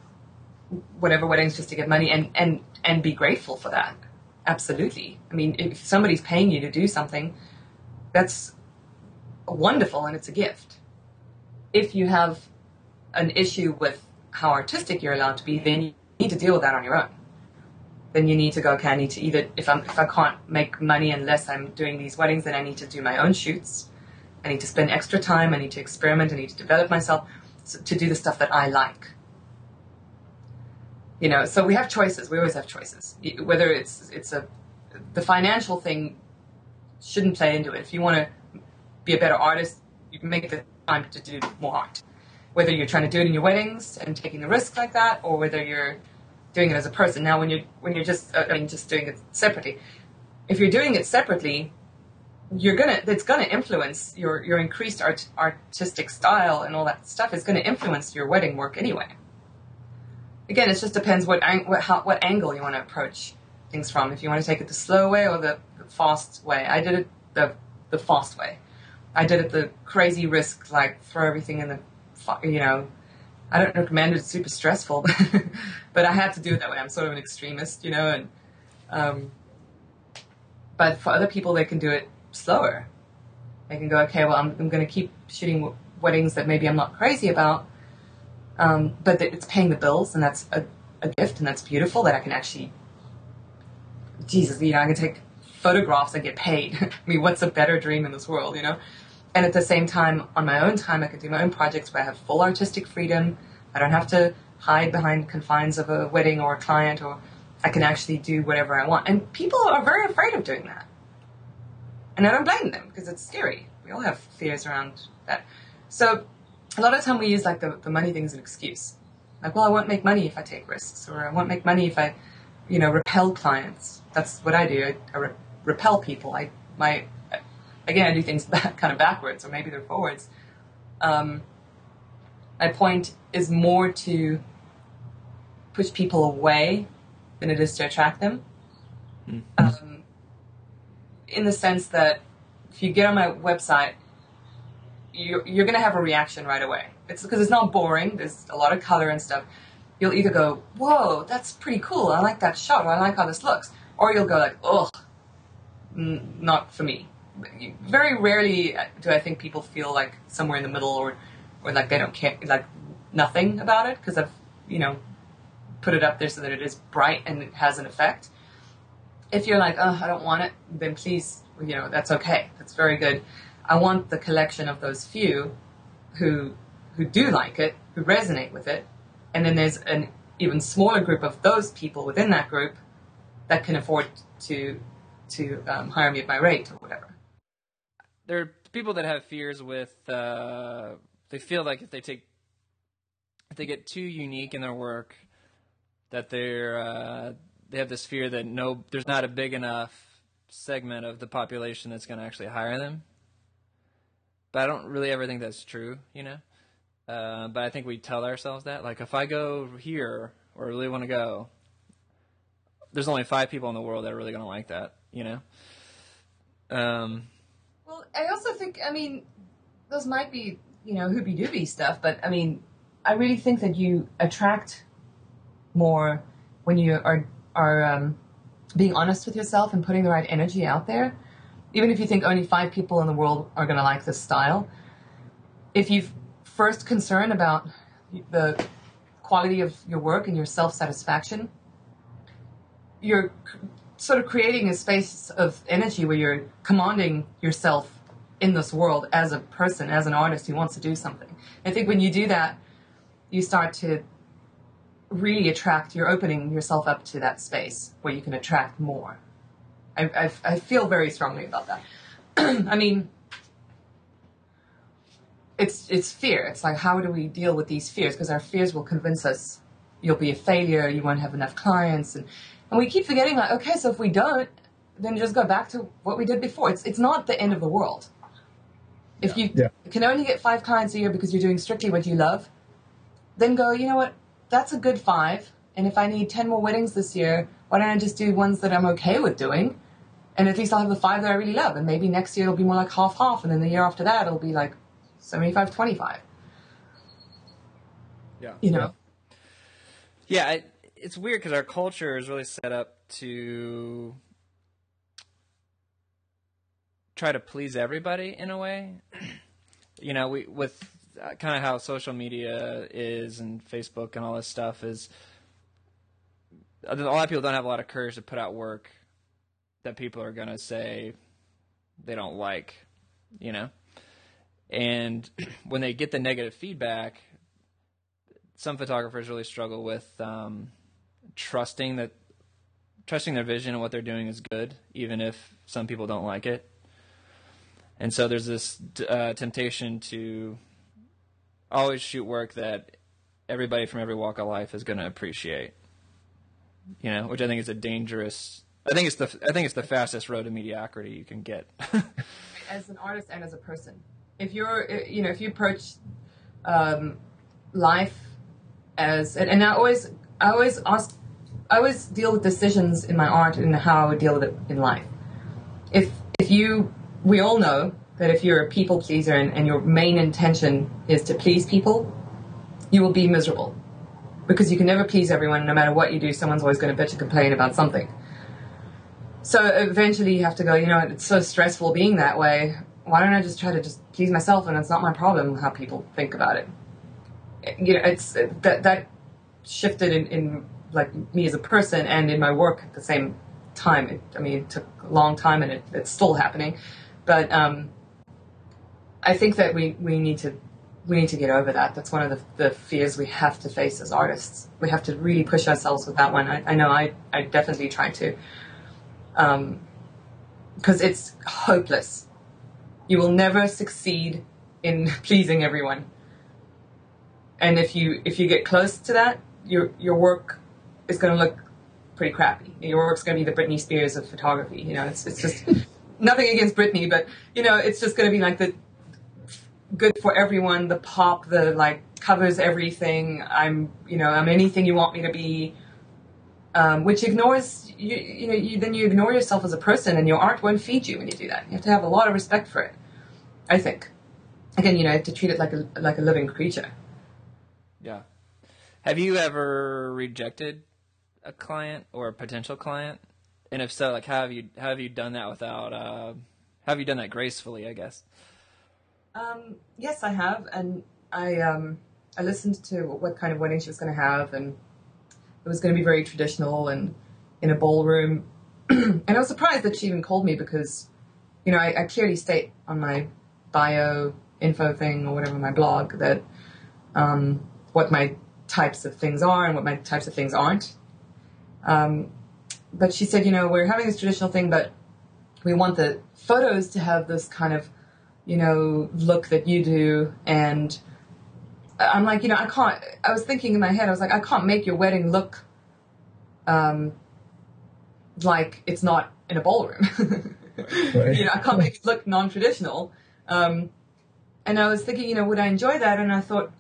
whatever weddings just to get money and, and, and be grateful for that. Absolutely. I mean, if somebody's paying you to do something, that's wonderful and it's a gift. If you have an issue with how artistic you're allowed to be, then you need to deal with that on your own. Then you need to go, okay, I need to either, if, I'm, if I can't make money unless I'm doing these weddings, then I need to do my own shoots. I need to spend extra time. I need to experiment. I need to develop myself to do the stuff that I like. You know, so we have choices. We always have choices. Whether it's it's a the financial thing shouldn't play into it. If you want to be a better artist, you can make the time to do more art. Whether you're trying to do it in your weddings and taking the risk like that, or whether you're doing it as a person. Now, when you're when you're just I mean just doing it separately, if you're doing it separately, you're gonna it's gonna influence your your increased art, artistic style and all that stuff is gonna influence your wedding work anyway. Again, it just depends what ang- what how, what angle you want to approach things from. If you want to take it the slow way or the, fast way, I did it the the fast way. I did it the crazy risk, like throw everything in the, you know, I don't recommend it. It's super stressful, <laughs> but I had to do it that way. I'm sort of an extremist, you know, and um, but for other people, they can do it slower. They can go, okay, well, I'm, I'm going to keep shooting weddings that maybe I'm not crazy about, um, but it's paying the bills, and that's a, a gift, and that's beautiful that I can actually, Jesus, you know, I can take photographs and get paid. <laughs> I mean, what's a better dream in this world, you know? And at the same time, on my own time, I can do my own projects where I have full artistic freedom. I don't have to hide behind confines of a wedding or a client, or I can actually do whatever I want. And people are very afraid of doing that. And I don't blame them because it's scary. We all have fears around that. So a lot of time we use like the, the money thing as an excuse. Like, well, I won't make money if I take risks, or I won't make money if I, you know, repel clients. That's what I do. I, I re- repel people. I my again, I do things <laughs> back, kind of backwards, or maybe they're forwards. Um, my point is more to push people away than it is to attract them. Mm-hmm. Um, in the sense that if you get on my website, you're, you're going to have a reaction right away. It's because it's not boring. There's a lot of color and stuff. You'll either go, "Whoa, that's pretty cool. I like that shot. Or I like how this looks," or you'll go like, "Ugh, not for me." very rarely do I think people feel like somewhere in the middle or or like they don't care like nothing about it because I've you know put it up there so that it is bright and it has an effect. If you're like, oh, I don't want it, then please, you know, that's okay. That's very good. I want the collection of those few who who do like it, who resonate with it, and then there's an even smaller group of those people within that group that can afford to to um, hire me at my rate or whatever. There are people that have fears with uh, they feel like if they take if they get too unique in their work that they're uh, they have this fear that no there's not a big enough segment of the population that's going to actually hire them. But i don't really ever think that's true you know? Uh, but i think we tell ourselves that. Like if i go here or really want to go there's only five people in the world that are really going to like that you know um, well, I also think, I mean, those might be, you know, hoopy doopy stuff, but I mean, I really think that you attract more when you are are um, being honest with yourself and putting the right energy out there. Even if you think only five people in the world are going to like this style, if you've first concern about the quality of your work and your self satisfaction, you're sort of creating a space of energy where you're commanding yourself in this world as a person, as an artist who wants to do something. I think when you do that, you start to really attract, you're opening yourself up to that space where you can attract more. I, I, I feel very strongly about that. <clears throat> I mean, it's it's fear. It's like how do we deal with these fears? Because our fears will convince us you'll be a failure, you won't have enough clients, and and we keep forgetting, like, okay, so if we don't, then just go back to what we did before. It's it's not the end of the world. If you yeah. can only get five clients a year because you're doing strictly what you love, then go, you know what, that's a good five. And if I need 10 more weddings this year, why don't I just do ones that I'm okay with doing? And at least I'll have the five that I really love. And maybe next year it'll be more like half half. And then the year after that, it'll be like 75 25. Yeah. You know? Yeah. I, it's weird because our culture is really set up to try to please everybody in a way. <clears throat> you know, we with uh, kind of how social media is and Facebook and all this stuff is a lot of people don't have a lot of courage to put out work that people are going to say they don't like, you know. And <clears throat> when they get the negative feedback, some photographers really struggle with um, trusting that trusting their vision and what they're doing is good, even if some people don't like it. and so there's this uh, temptation to always shoot work that everybody from every walk of life is going to appreciate. You know, which I think is a dangerous. I think it's the I think it's the fastest road to mediocrity you can get. <laughs> as an artist and as a person, if you're you know if you approach um, life as and, and I always I always ask I always deal with decisions in my art and how I would deal with it in life. If if you we all know that if you're a people pleaser and, and your main intention is to please people, you will be miserable because you can never please everyone. No matter what you do, someone's always going to bitch and complain about something. So eventually, you have to go. You know, it's so stressful being that way. Why don't I just try to just please myself, and it's not my problem how people think about it. You know, it's that that shifted in, in like me as a person and in my work at the same time. It, I mean, it took a long time, and it, it's still happening. But um, I think that we we need to we need to get over that. That's one of the, the fears we have to face as artists. We have to really push ourselves with that one. I, I know I, I definitely try to. Because um, it's hopeless. You will never succeed in <laughs> pleasing everyone. And if you if you get close to that, your your work is going to look pretty crappy. Your work's going to be the Britney Spears of photography. You know, it's it's just <laughs> nothing against Britney, but you know, it's just going to be like the good for everyone. The pop, the like covers everything. I'm, you know, I'm anything you want me to be. Um, which ignores you, you know, you, then you ignore yourself as a person, and your art won't feed you when you do that. You have to have a lot of respect for it. I think. Again, you know, to treat it like a like a living creature. Yeah. Have you ever rejected a client or a potential client? And if so, like, how have you how have you done that without? Uh, have you done that gracefully? I guess. Um, yes, I have, and I um, I listened to what kind of wedding she was going to have, and it was going to be very traditional and in a ballroom. <clears throat> and I was surprised that she even called me because, you know, I, I clearly state on my bio info thing or whatever my blog that um, what my types of things are and what my types of things aren't. Um, but she said, you know, we're having this traditional thing, but we want the photos to have this kind of you know, look that you do. And I'm like, you know, I can't, I was thinking in my head, I was like, I can't make your wedding look um, like it's not in a ballroom. <laughs> right. You know, I can't make it look non traditional. Um, and I was thinking, you know, would I enjoy that? And I thought,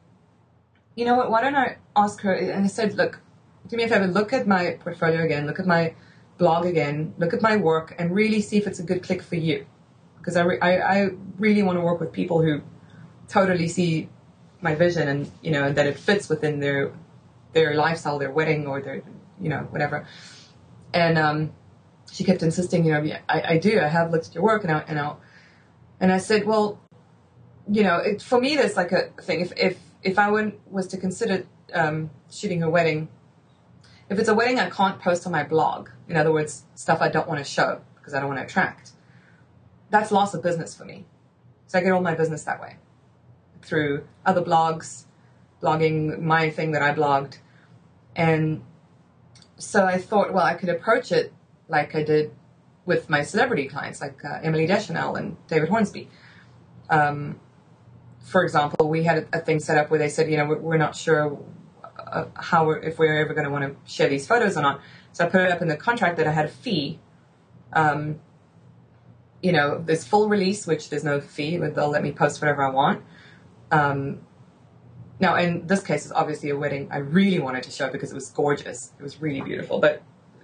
you know what, why don't I ask her? And I said, look, do me a favor, look at my portfolio again, look at my blog again, look at my work, and really see if it's a good click for you because I, re- I, I really want to work with people who totally see my vision and you know that it fits within their their lifestyle, their wedding or their you know whatever. And um, she kept insisting, you know, I, I do. I have looked at your work, and I and I and I said, well, you know, it, for me, there's like a thing. If if if I went, was to consider um, shooting her wedding, if it's a wedding I can't post on my blog, in other words, stuff I don't want to show because I don't want to attract, that's loss of business for me. So I get all my business that way through other blogs, blogging my thing that I blogged. And so I thought, well, I could approach it like I did with my celebrity clients, like uh, Emily Deschanel and David Hornsby. Um, for example, we had a, a, thing set up where they said, you know, we're, we're not sure uh, how we're, if we're ever going to want to share these photos or not. So I put it up in the contract that I had a fee um, you know, there's full release, which there's no fee, but they'll let me post whatever I want. Um, now, in this case, it's obviously a wedding I really wanted to show because it was gorgeous. It was really beautiful, but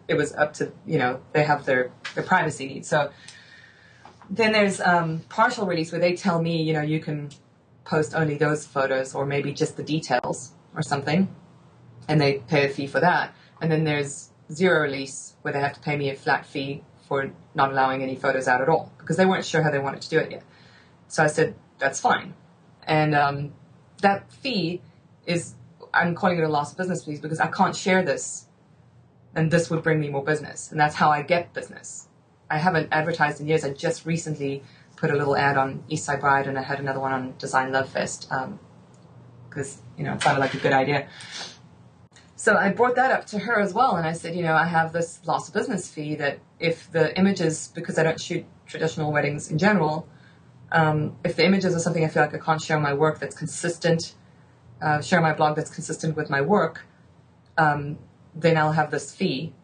it was up to, you know, they have their, their privacy needs. So then there's um, partial release where they tell me, you know, you can post only those photos or maybe just the details or something, and they pay a fee for that. And then there's zero release where they have to pay me a flat fee for not allowing any photos out at all because they weren't sure how they wanted to do it yet. So I said, that's fine. And um, that fee is, I'm calling it a lost business fee because I can't share this and this would bring me more business. And that's how I get business. I haven't advertised in years. I just recently put a little ad on Eastside Bride and I had another one on Design Love Fest because, um, you know, it sounded like a good idea. So I brought that up to her as well, and I said, you know, I have this loss of business fee that if the images, because I don't shoot traditional weddings in general, um, if the images are something I feel like I can't share my work that's consistent, uh, share my blog that's consistent with my work, um, then I'll have this fee.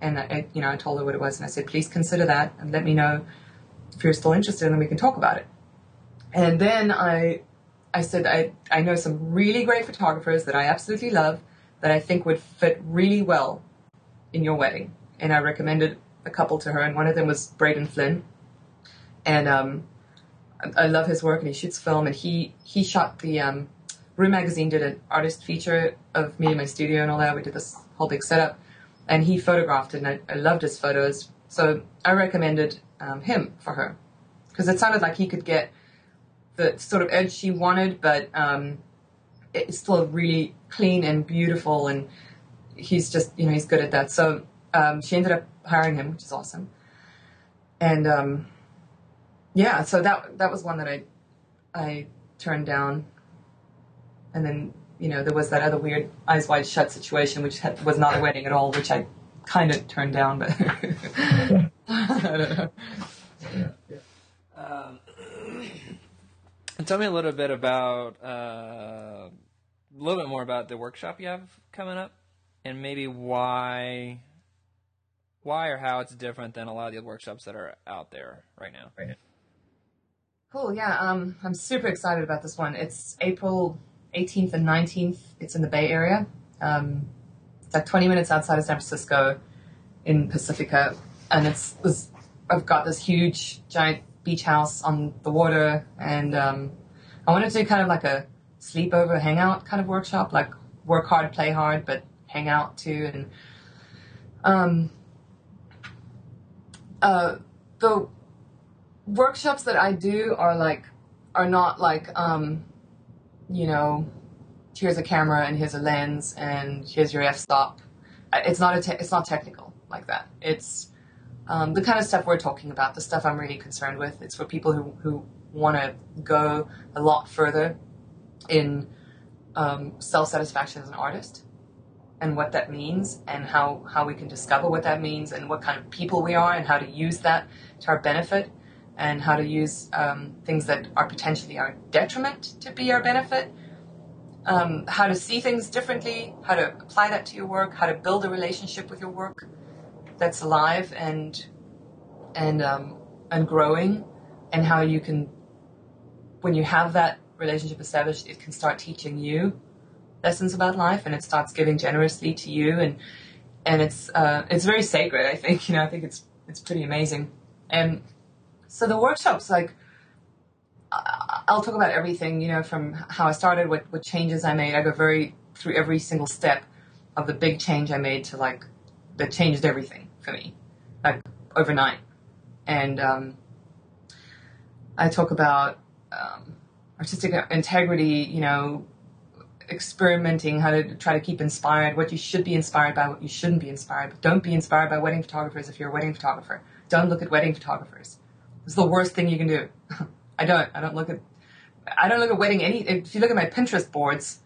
And I, you know, I told her what it was, and I said, please consider that and let me know if you're still interested, and then we can talk about it. And then I, I said, I, I know some really great photographers that I absolutely love that I think would fit really well in your wedding. And I recommended a couple to her, and one of them was Braden Flynn. And um, I, I love his work, and he shoots film, and he he shot the um, Rue Magazine did an artist feature of me in my studio and all that. We did this whole big setup, and he photographed it, and I, I loved his photos. So I recommended um, him for her because it sounded like he could get the sort of edge she wanted, but um, it's still really clean and beautiful, and he's just you know he's good at that. So um, she ended up hiring him, which is awesome. And um, yeah, so that that was one that I I turned down. And then you know there was that other weird eyes wide shut situation, which had, was not a wedding at all, which I kind of turned down, but <laughs> I don't know. Um, <clears throat> tell me a little bit about uh, a little bit more about the workshop you have coming up, and maybe why why or how it's different than a lot of the workshops that are out there right now. Right. Cool. Yeah. Um, I'm super excited about this one. It's April 18th and 19th. It's in the Bay Area. Um, it's like 20 minutes outside of San Francisco in Pacifica, and it's, it's I've got this huge giant beach house on the water, and um, I wanted to do kind of like a sleepover hangout kind of workshop, like work hard, play hard, but hang out too. And um, uh, the workshops that I do are like are not like um, you know, here's a camera and here's a lens and here's your f-stop. It's not a te- it's not technical like that. It's um, the kind of stuff we're talking about, the stuff I'm really concerned with. It's for people who, who want to go a lot further in um, self satisfaction as an artist and what that means and how, how we can discover what that means and what kind of people we are and how to use that to our benefit and how to use um, things that are potentially our detriment to be our benefit. Um, how to see things differently, how to apply that to your work, how to build a relationship with your work that's alive and and um, and growing, and how you can, when you have that relationship established, it can start teaching you lessons about life, and it starts giving generously to you, and and it's uh, it's very sacred. I think <laughs> you know I think it's it's pretty amazing, and so the workshops like. I'll talk about everything, you know, from how I started, what, what changes I made. I go very through every single step of the big change I made to like that changed everything for me, like overnight. And um, I talk about um, artistic integrity, you know, experimenting, how to try to keep inspired, what you should be inspired by, what you shouldn't be inspired. But don't be inspired by wedding photographers if you're a wedding photographer. Don't look at wedding photographers. It's the worst thing you can do. <laughs> I don't. I don't look at. I don't look at wedding any. If you look at my Pinterest boards,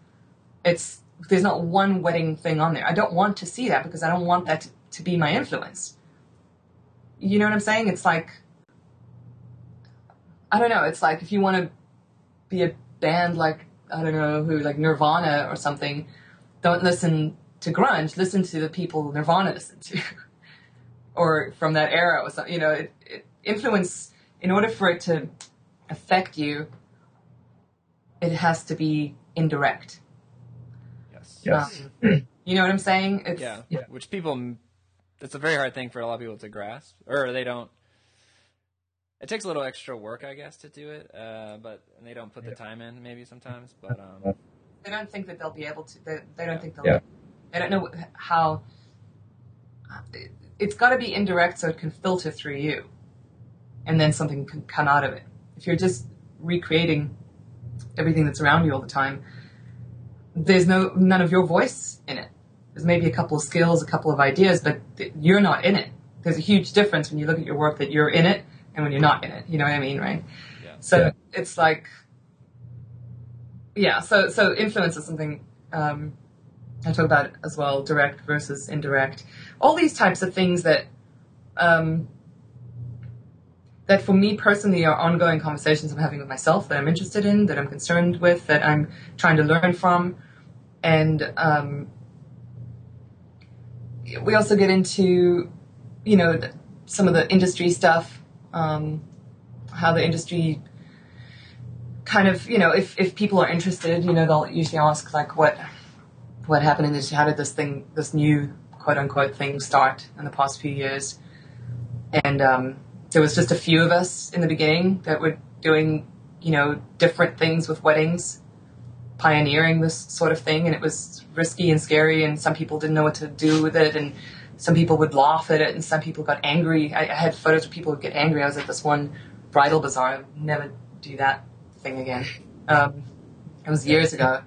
it's there's not one wedding thing on there. I don't want to see that because I don't want that to, to be my influence. You know what I'm saying? It's like I don't know. It's like if you want to be a band like I don't know who, like Nirvana or something, don't listen to grunge. Listen to the people Nirvana listened to, <laughs> or from that era or something. You know, it, it influence in order for it to affect you, it has to be indirect. Yes. Yes. Um, <clears throat> you know what I'm saying? It's, Yeah. Which people, it's a very hard thing for a lot of people to grasp, or they don't. It takes a little extra work, I guess, to do it, uh, but and they don't put the time in maybe sometimes. But um, They don't think that they'll be able to. They, they don't Yeah. think they'll. Yeah. They don't know how. it- It's got to be indirect so it can filter through you, and then something can come out of it. If you're just recreating everything that's around you all the time, there's no none of your voice in it. There's maybe a couple of skills, a couple of ideas, but th- you're not in it. There's a huge difference when you look at your work that you're in it and when you're not in it. You know what I mean, right? Yeah. So Yeah. it's like, yeah. So so influence is something um, I talk about as well, direct versus indirect. All these types of things that um, that for me personally are ongoing conversations I'm having with myself that I'm interested in, that I'm concerned with, that I'm trying to learn from, and um, we also get into, you know, some of the industry stuff, um, how the industry kind of, you know, if, if people are interested, you know, they'll usually ask like what what happened in this, how did this thing, this new quote unquote thing start in the past few years, and um, there was just a few of us in the beginning that were doing, you know, different things with weddings, pioneering this sort of thing, and it was risky and scary, and some people didn't know what to do with it, and some people would laugh at it, and some people got angry. I, I had photos where people would get angry. I was at this one bridal bazaar. I would never do that thing again. Um, it was years ago.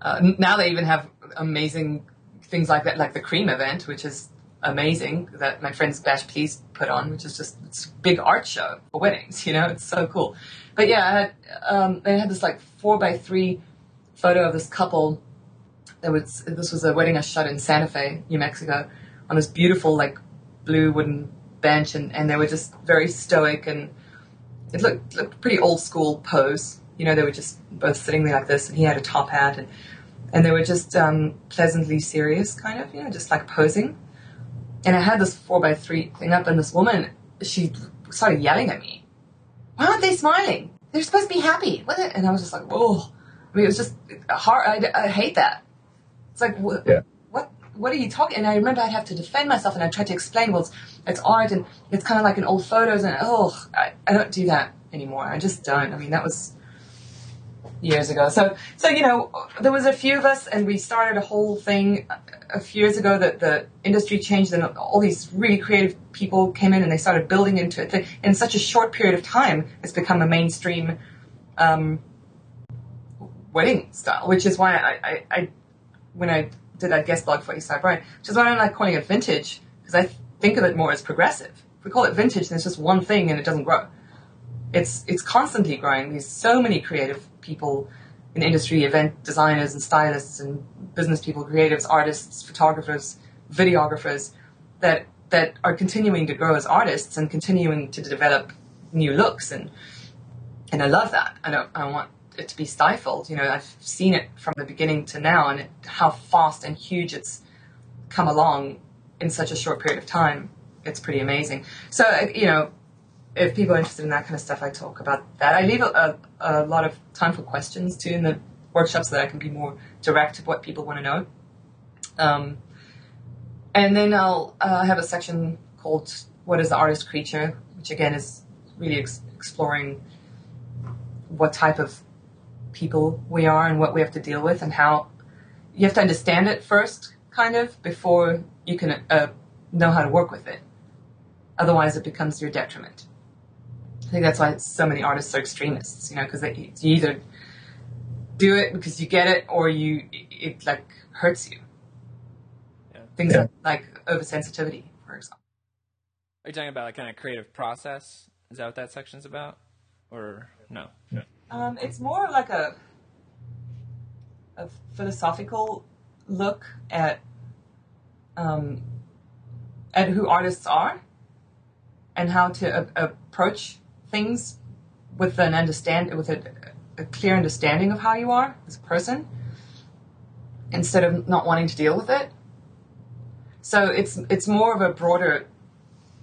Uh, now they even have amazing things like that, like the cream event, which is amazing that my friends Bash Please put on, which is just it's a big art show for weddings. <laughs> You know, it's so cool. But yeah, I had um, they had this like four by three photo of this couple. That was this was a wedding I shot in Santa Fe, New Mexico, on this beautiful like blue wooden bench, and, and they were just very stoic and it looked looked pretty old school pose. You know, they were just both sitting there like this, and he had a top hat, and and they were just um, pleasantly serious, kind of, you know, just like posing. And I had this four by three thing up, and this woman, she started yelling at me. Why aren't they smiling? They're supposed to be happy. What? And I was just like, whoa. I mean, it was just hard. I, I hate that. It's like, Yeah. What? Are you talking? And I remember I'd have to defend myself, and I tried to explain, well, it's, it's art, and it's kind of like an old photos, and oh, I, I don't do that anymore. I just don't. I mean, that was years ago. So, so you know, there was a few of us, and we started a whole thing a few years ago. That the industry changed, and all these really creative people came in, and they started building into it. In such a short period of time, it's become a mainstream um, wedding style, which is why I, I, I when I did that guest blog for Eastside Bride, which is why I don't like calling it vintage, because I think of it more as progressive. If we call it vintage, then it's just one thing and it doesn't grow. It's it's constantly growing. There's so many creative people in the industry, event designers and stylists and business people, creatives, artists, photographers, videographers, that that are continuing to grow as artists and continuing to develop new looks and and I love that. I don't I want it to be stifled. You know, I've seen it from the beginning to now and it, how fast and huge it's come along in such a short period of time. It's pretty amazing. So, uh, you know, if people are interested in that kind of stuff, I talk about that. I leave a, a, a lot of time for questions too in the workshops so that I can be more direct to what people want to know. Um, and then I'll uh, have a section called "What is the artist creature," which again is really ex- exploring what type of people we are and what we have to deal with and how you have to understand it first, kind of, before you can uh, know how to work with it. Otherwise, it becomes your detriment. I think that's why so many artists are extremists, you know, because you either do it because you get it or you it, it like hurts you. Yeah. Things Yeah. like oversensitivity, for example. Are you talking about like kind of creative process? Is that what that section's about, or no? Um, it's more like a a philosophical look at um, at who artists are and how to a- approach things with an understand with a, a clear understanding of how you are as a person instead of not wanting to deal with it. So it's it's more of a broader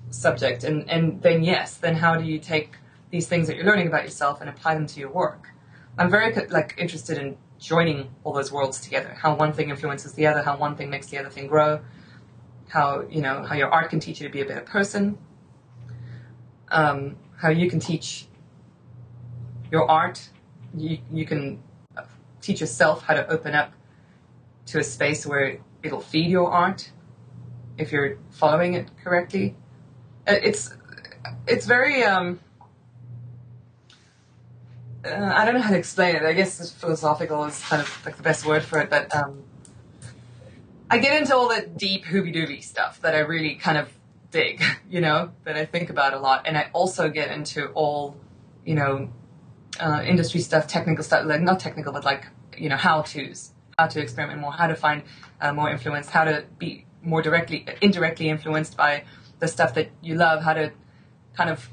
subject, and and then yes, then how do you take these things that you're learning about yourself and apply them to your work? I'm very like interested in joining all those worlds together. How one thing influences the other, how one thing makes the other thing grow, how you know how your art can teach you to be a better person, um, how you can teach your art, you you can teach yourself how to open up to a space where it'll feed your art if you're following it correctly. Uh, It's it's very um, uh, I don't know how to explain it. I guess philosophical is kind of like the best word for it, but um, I get into all the deep hooby dooby stuff that I really kind of dig, <laughs> you know, that I think about a lot, and I also get into all, you know, uh, industry stuff, technical stuff, like not technical, but like you know how tos, how to experiment more, how to find uh, more influence, how to be more directly, indirectly influenced by the stuff that you love, how to kind of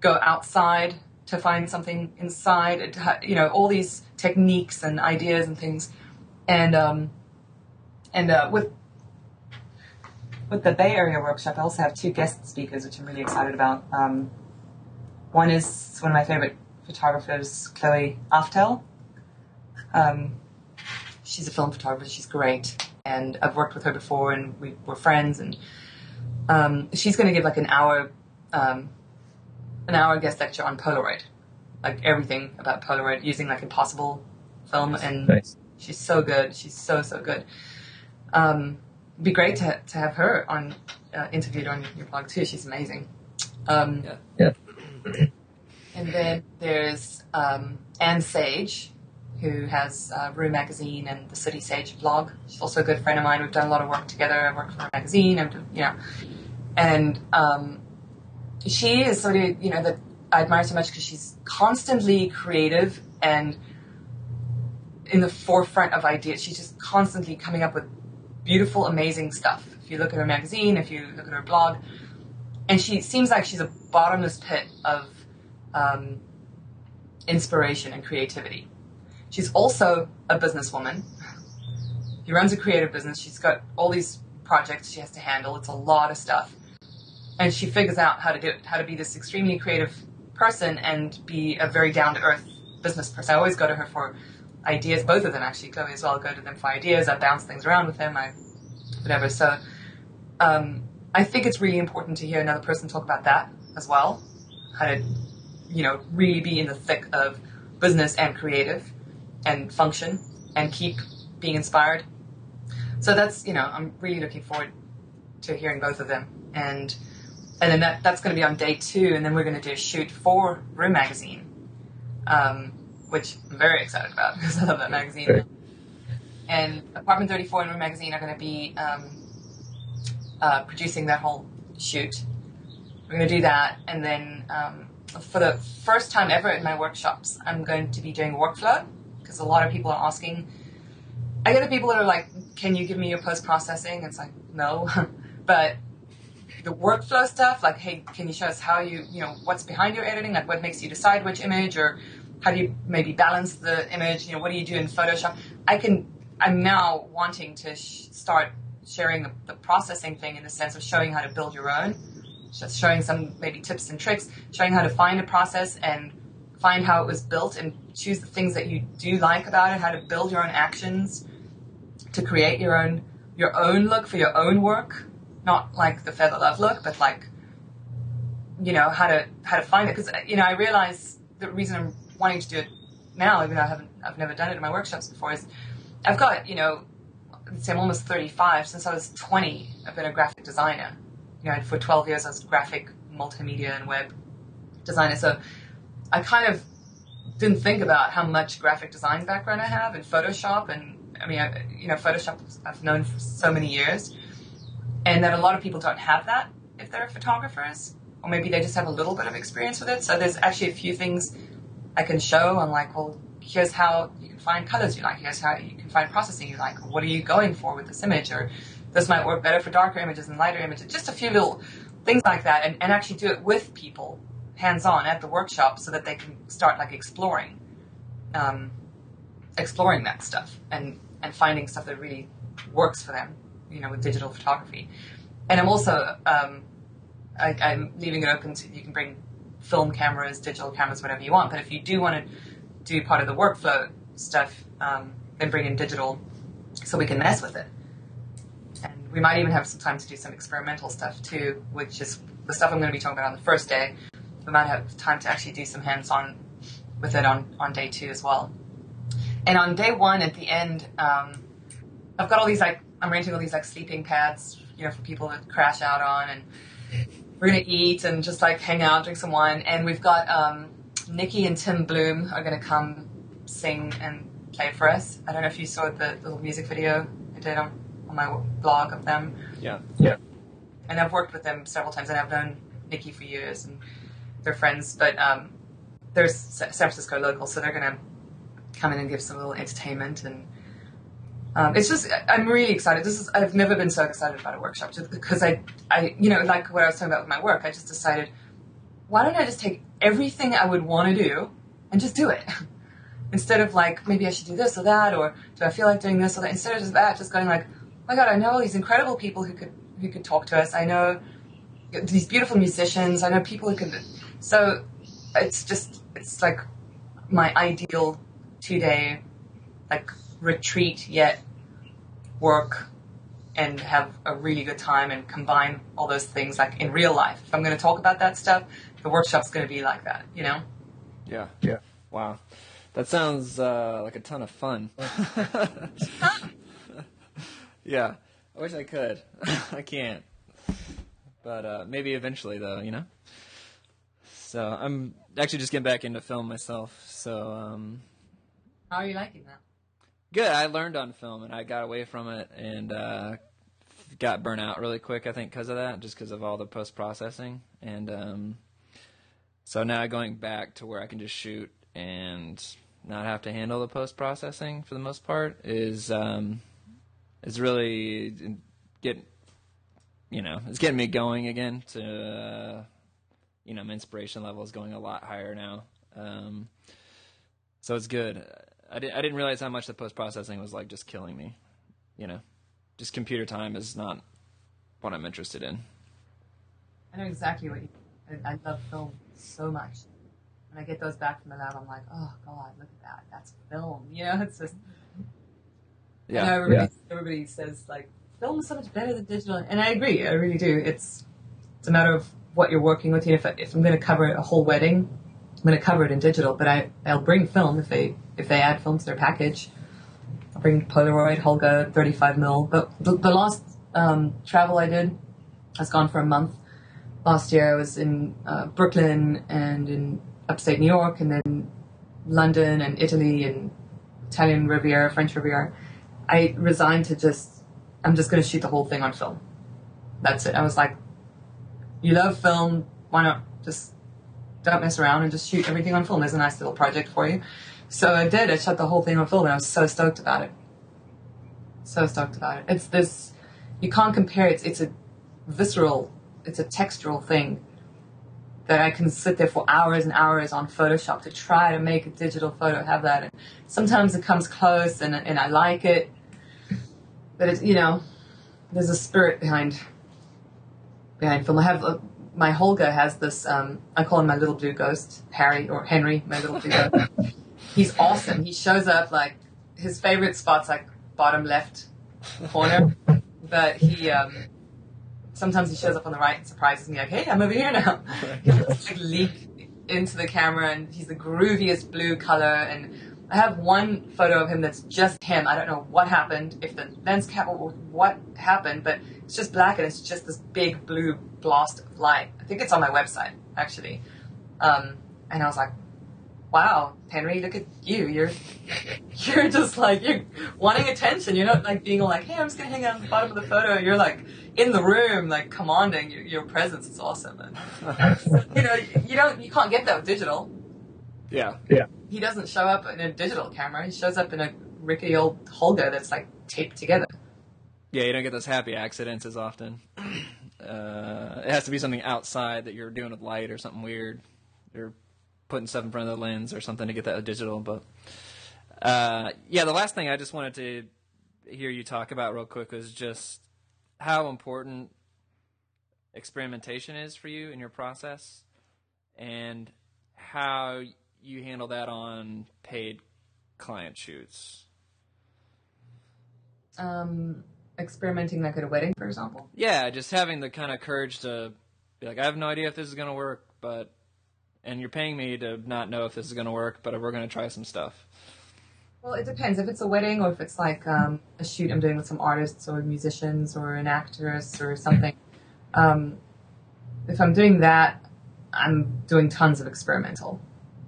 go outside to find something inside. You know, all these techniques and ideas and things, and um, and uh, with with the Bay Area workshop, I also have two guest speakers, which I'm really excited about. Um, one is one of my favorite photographers, Chloe Aftel. Um, she's a film photographer. She's great, and I've worked with her before, and we were friends. And um, she's going to give like an hour, um, an hour guest lecture on Polaroid, like everything about Polaroid, using like impossible film. And Nice. she's so good. She's so so good. Um, it'd be great to to have her on uh, interviewed on your blog too. She's amazing. Um, Yeah. Yeah. <clears throat> And then there's um, Anne Sage, who has uh, Rue Magazine and the City Sage blog. She's also a good friend of mine. We've done a lot of work together. I work for a magazine. I'm, do- you know, and um, she is of you know that I admire so much because she's constantly creative and in the forefront of ideas. She's just constantly coming up with beautiful, amazing stuff. If you look at her magazine, if you look at her blog, and she seems like she's a bottomless pit of um, inspiration and creativity. She's also a businesswoman. She runs a creative business. She's got all these projects she has to handle. It's a lot of stuff. And she figures out how to do it, how to be this extremely creative person and be a very down to earth business person. I always go to her for ideas, both of them actually, Chloe as well, go to them for ideas. I bounce things around with them, I whatever. So um, I think it's really important to hear another person talk about that as well. How to, you know, really be in the thick of business and creative and function and keep being inspired. So that's, you know, I'm really looking forward to hearing both of them. And and then that, that's going to be on day two, and then we're going to do a shoot for Rue Magazine, um, which I'm very excited about <laughs> because I love that magazine. Right. And Apartment 34 and Rue Magazine are going to be um, uh, producing that whole shoot. We're going to do that, and then um, for the first time ever in my workshops, I'm going to be doing workflow because a lot of people are asking. I get the people that are like, "Can you give me your post processing?" It's like, no, <laughs> but the workflow stuff, like, hey, can you show us how you, you know, what's behind your editing, like what makes you decide which image, or how do you maybe balance the image? You know, what do you do in Photoshop? I can. I'm now wanting to sh- start sharing the, the processing thing in the sense of showing how to build your own, just showing some maybe tips and tricks, showing how to find a process and find how it was built and choose the things that you do like about it, how to build your own actions to create your own your own look for your own work, not like the Feather Love look, but like you know how to how to find it because you know I realize the reason I'm wanting to do it now, even though I haven't I've never done it in my workshops before, is I've got you know say I'm almost 35 since I was 20. I've been a graphic designer. You know, for 12 years I was graphic multimedia and web designer. So I kind of didn't think about how much graphic design background I have in Photoshop, and I mean, I, you know, Photoshop I've known for so many years, and that a lot of people don't have that if they're photographers, or maybe they just have a little bit of experience with it. So there's actually a few things I can show on like, well, here's how you can find colors you like. Here's how you can find processing you like. What are you going for with this image? Or this might work better for darker images and lighter images. Just a few little things like that, and, and actually do it with people, hands on at the workshop, so that they can start like exploring, um, exploring that stuff and and finding stuff that really works for them. You know, with digital photography. And I'm also um, I, I'm leaving it open to you can bring film cameras, digital cameras, whatever you want. But if you do want to do part of the workflow stuff, um, then bring in digital so we can mess with it. And we might even have some time to do some experimental stuff too, which is the stuff I'm going to be talking about on the first day. We might have time to actually do some hands-on with it on, on day two as well. And on day one, at the end, um, I've got all these like I'm renting all these like sleeping pads, you know, for people to crash out on, and we're gonna eat and just like hang out, drink some wine. And we've got um, Nicki and Tim Bluhm are gonna come sing and play for us. I don't know if you saw the little music video I did on, on my blog of them. Yeah. Yeah. And I've worked with them several times, and I've known Nicki for years, and they're friends. But um, they're San Francisco local, so they're gonna come in and give some little entertainment and. Um, it's just I'm really excited. This is I've never been so excited about a workshop because I I you know like what I was talking about with my work. I just decided why don't I just take everything I would want to do and just do it? <laughs> Instead of like, maybe I should do this or that, or do I feel like doing this or that? Instead of just that, just going like, oh my God, I know all these incredible people who could, who could talk to us. I know these beautiful musicians. I know people who could, so it's just, it's like my ideal two day, like retreat yet work and have a really good time and combine all those things like in real life. If I'm going to talk about that stuff, the workshop's going to be like that, you know? Yeah. Yeah. Wow. That sounds uh, like a ton of fun. <laughs> yeah. I wish I could. <laughs> I can't. But uh, maybe eventually, though, you know? So I'm actually just getting back into film myself. So, um, how are you liking that? Good. I learned on film and I got away from it and uh, got burnt out really quick. I think because of that, just because of all the post processing. And um, so now going back to where I can just shoot and not have to handle the post processing for the most part is um, is really get you know it's getting me going again to uh, you know my inspiration level is going a lot higher now. Um, so it's good. I, di- I didn't realize how much the post processing was like just killing me. You know, just computer time is not what I'm interested in. I know exactly what you. I, I love film so much. When I get those back from the lab, I'm like, oh god, look at that. That's film. You know, <laughs> it's just. Yeah. everybody, yeah. everybody says like film is so much better than digital, and I agree. I really do. It's it's a matter of what you're working with. You know, if, I, if I'm going to cover a whole wedding, I'm going to cover it in digital, but I I'll bring film if they if they add film to their package. I'll bring Polaroid, Holga, 35 mil. But the, the last um, travel I did, I was gone for a month. Last year I was in uh, Brooklyn and in upstate New York, and then London and Italy and Italian Riviera, French Riviera. I resigned to just, I'm just going to shoot the whole thing on film. That's it. I was like, you love film, why not just don't mess around and just shoot everything on film? There's a nice little project for you. So I did. I shot the whole thing on film, and I was so stoked about it. So stoked about it. It's this. You can't compare. It's it's a visceral. It's a textural thing that I can sit there for hours and hours on Photoshop to try to make a digital photo have that. And sometimes it comes close and, and I like it. But it's, you know, there's a spirit behind, behind film. I have, a, my Holga has this, um, I call him my little blue ghost, Harry or Henry, my little blue ghost. <laughs> He's awesome. He shows up like, his favorite spot's like bottom left corner, but he, um, sometimes he shows up on the right and surprises me like, hey, I'm over here now. <laughs> He'll just like leak into the camera and he's the grooviest blue color and I have one photo of him that's just him. I don't know what happened, if the lens cap or what happened, but it's just black and it's just this big blue blast of light. I think it's on my website actually. Um, and I was like, wow, Henry, look at you. You're <laughs> you're just like you're wanting attention. You're not like being like, hey, I'm just gonna hang out on the bottom of the photo. You're like in the room, like commanding your, your presence is awesome. And, <laughs> you know, you don't, you can't get that with digital. Yeah, yeah. He doesn't show up in a digital camera. He shows up in a rickety old Holga that's like taped together. Yeah, you don't get those happy accidents as often. <clears throat> Uh, it has to be something outside that you're doing with light or something weird. You're putting stuff in front of the lens or something to get that digital. But uh, yeah, the last thing I just wanted to hear you talk about real quick was just how important experimentation is for you in your process and how you handle that on paid client shoots. Um, experimenting like at a wedding, for example. Yeah, just having the kind of courage to be like, I have no idea if this is going to work, but and you're paying me to not know if this is going to work, but we're going to try some stuff. Well, it depends. If it's a wedding or if it's like um, a shoot I'm doing with some artists or musicians or an actress or something. Um, if I'm doing that, I'm doing tons of experimental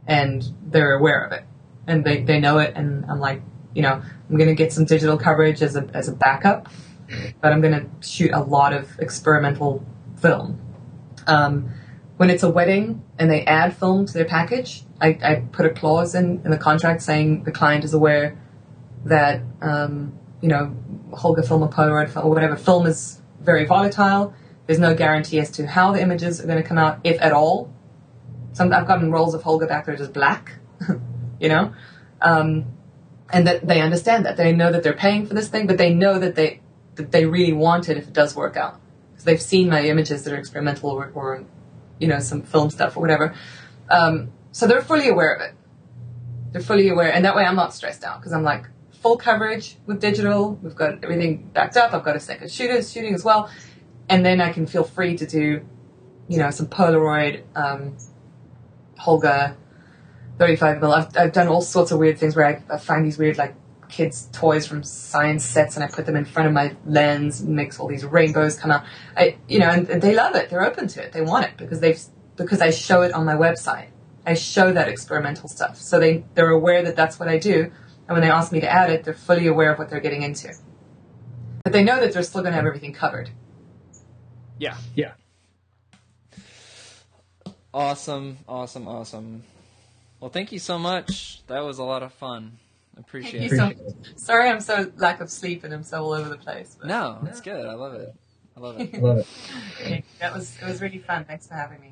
and they're aware of it and they, they know it. And I'm like, you know, I'm to get some digital coverage as a, as a backup, but I'm to shoot a lot of experimental film. Um, when it's a wedding and they add film to their package, I, I put a clause in, in the contract saying the client is aware that, um, you know, Holga film or Polaroid film or whatever film is very volatile. There's no guarantee as to how the images are going to come out, if at all. Some I've gotten rolls of Holga back that are just black, <laughs> you know, um, and that they understand that they know that they're paying for this thing, but they know that they that they really want it if it does work out because they've seen my images that are experimental or, or you know some film stuff or whatever. Um, so they're fully aware of it. They're fully aware, and that way I'm not stressed out because I'm like full coverage with digital. We've got everything backed up. I've got a second shooter shooting as well, and then I can feel free to do, you know, some Polaroid, um, Holga, 35 mil. I've, I've done all sorts of weird things where I, I find these weird like kids' toys from science sets and I put them in front of my lens and makes all these rainbows come out. I, you know, and, and they love it. They're open to it. They want it because they've because I show it on my website. I show that experimental stuff, so they they're aware that that's what I do. And when they ask me to add it, they're fully aware of what they're getting into. But they know that they're still going to have everything covered. Yeah. Yeah. Awesome, awesome, awesome. Well, thank you so much. That was a lot of fun. Appreciate Thank it. you so Sorry, I'm so lack of sleep and I'm so all over the place. But No, it's good. I love it. I love it. <laughs> I Love it. that was it was really fun. Thanks for having me.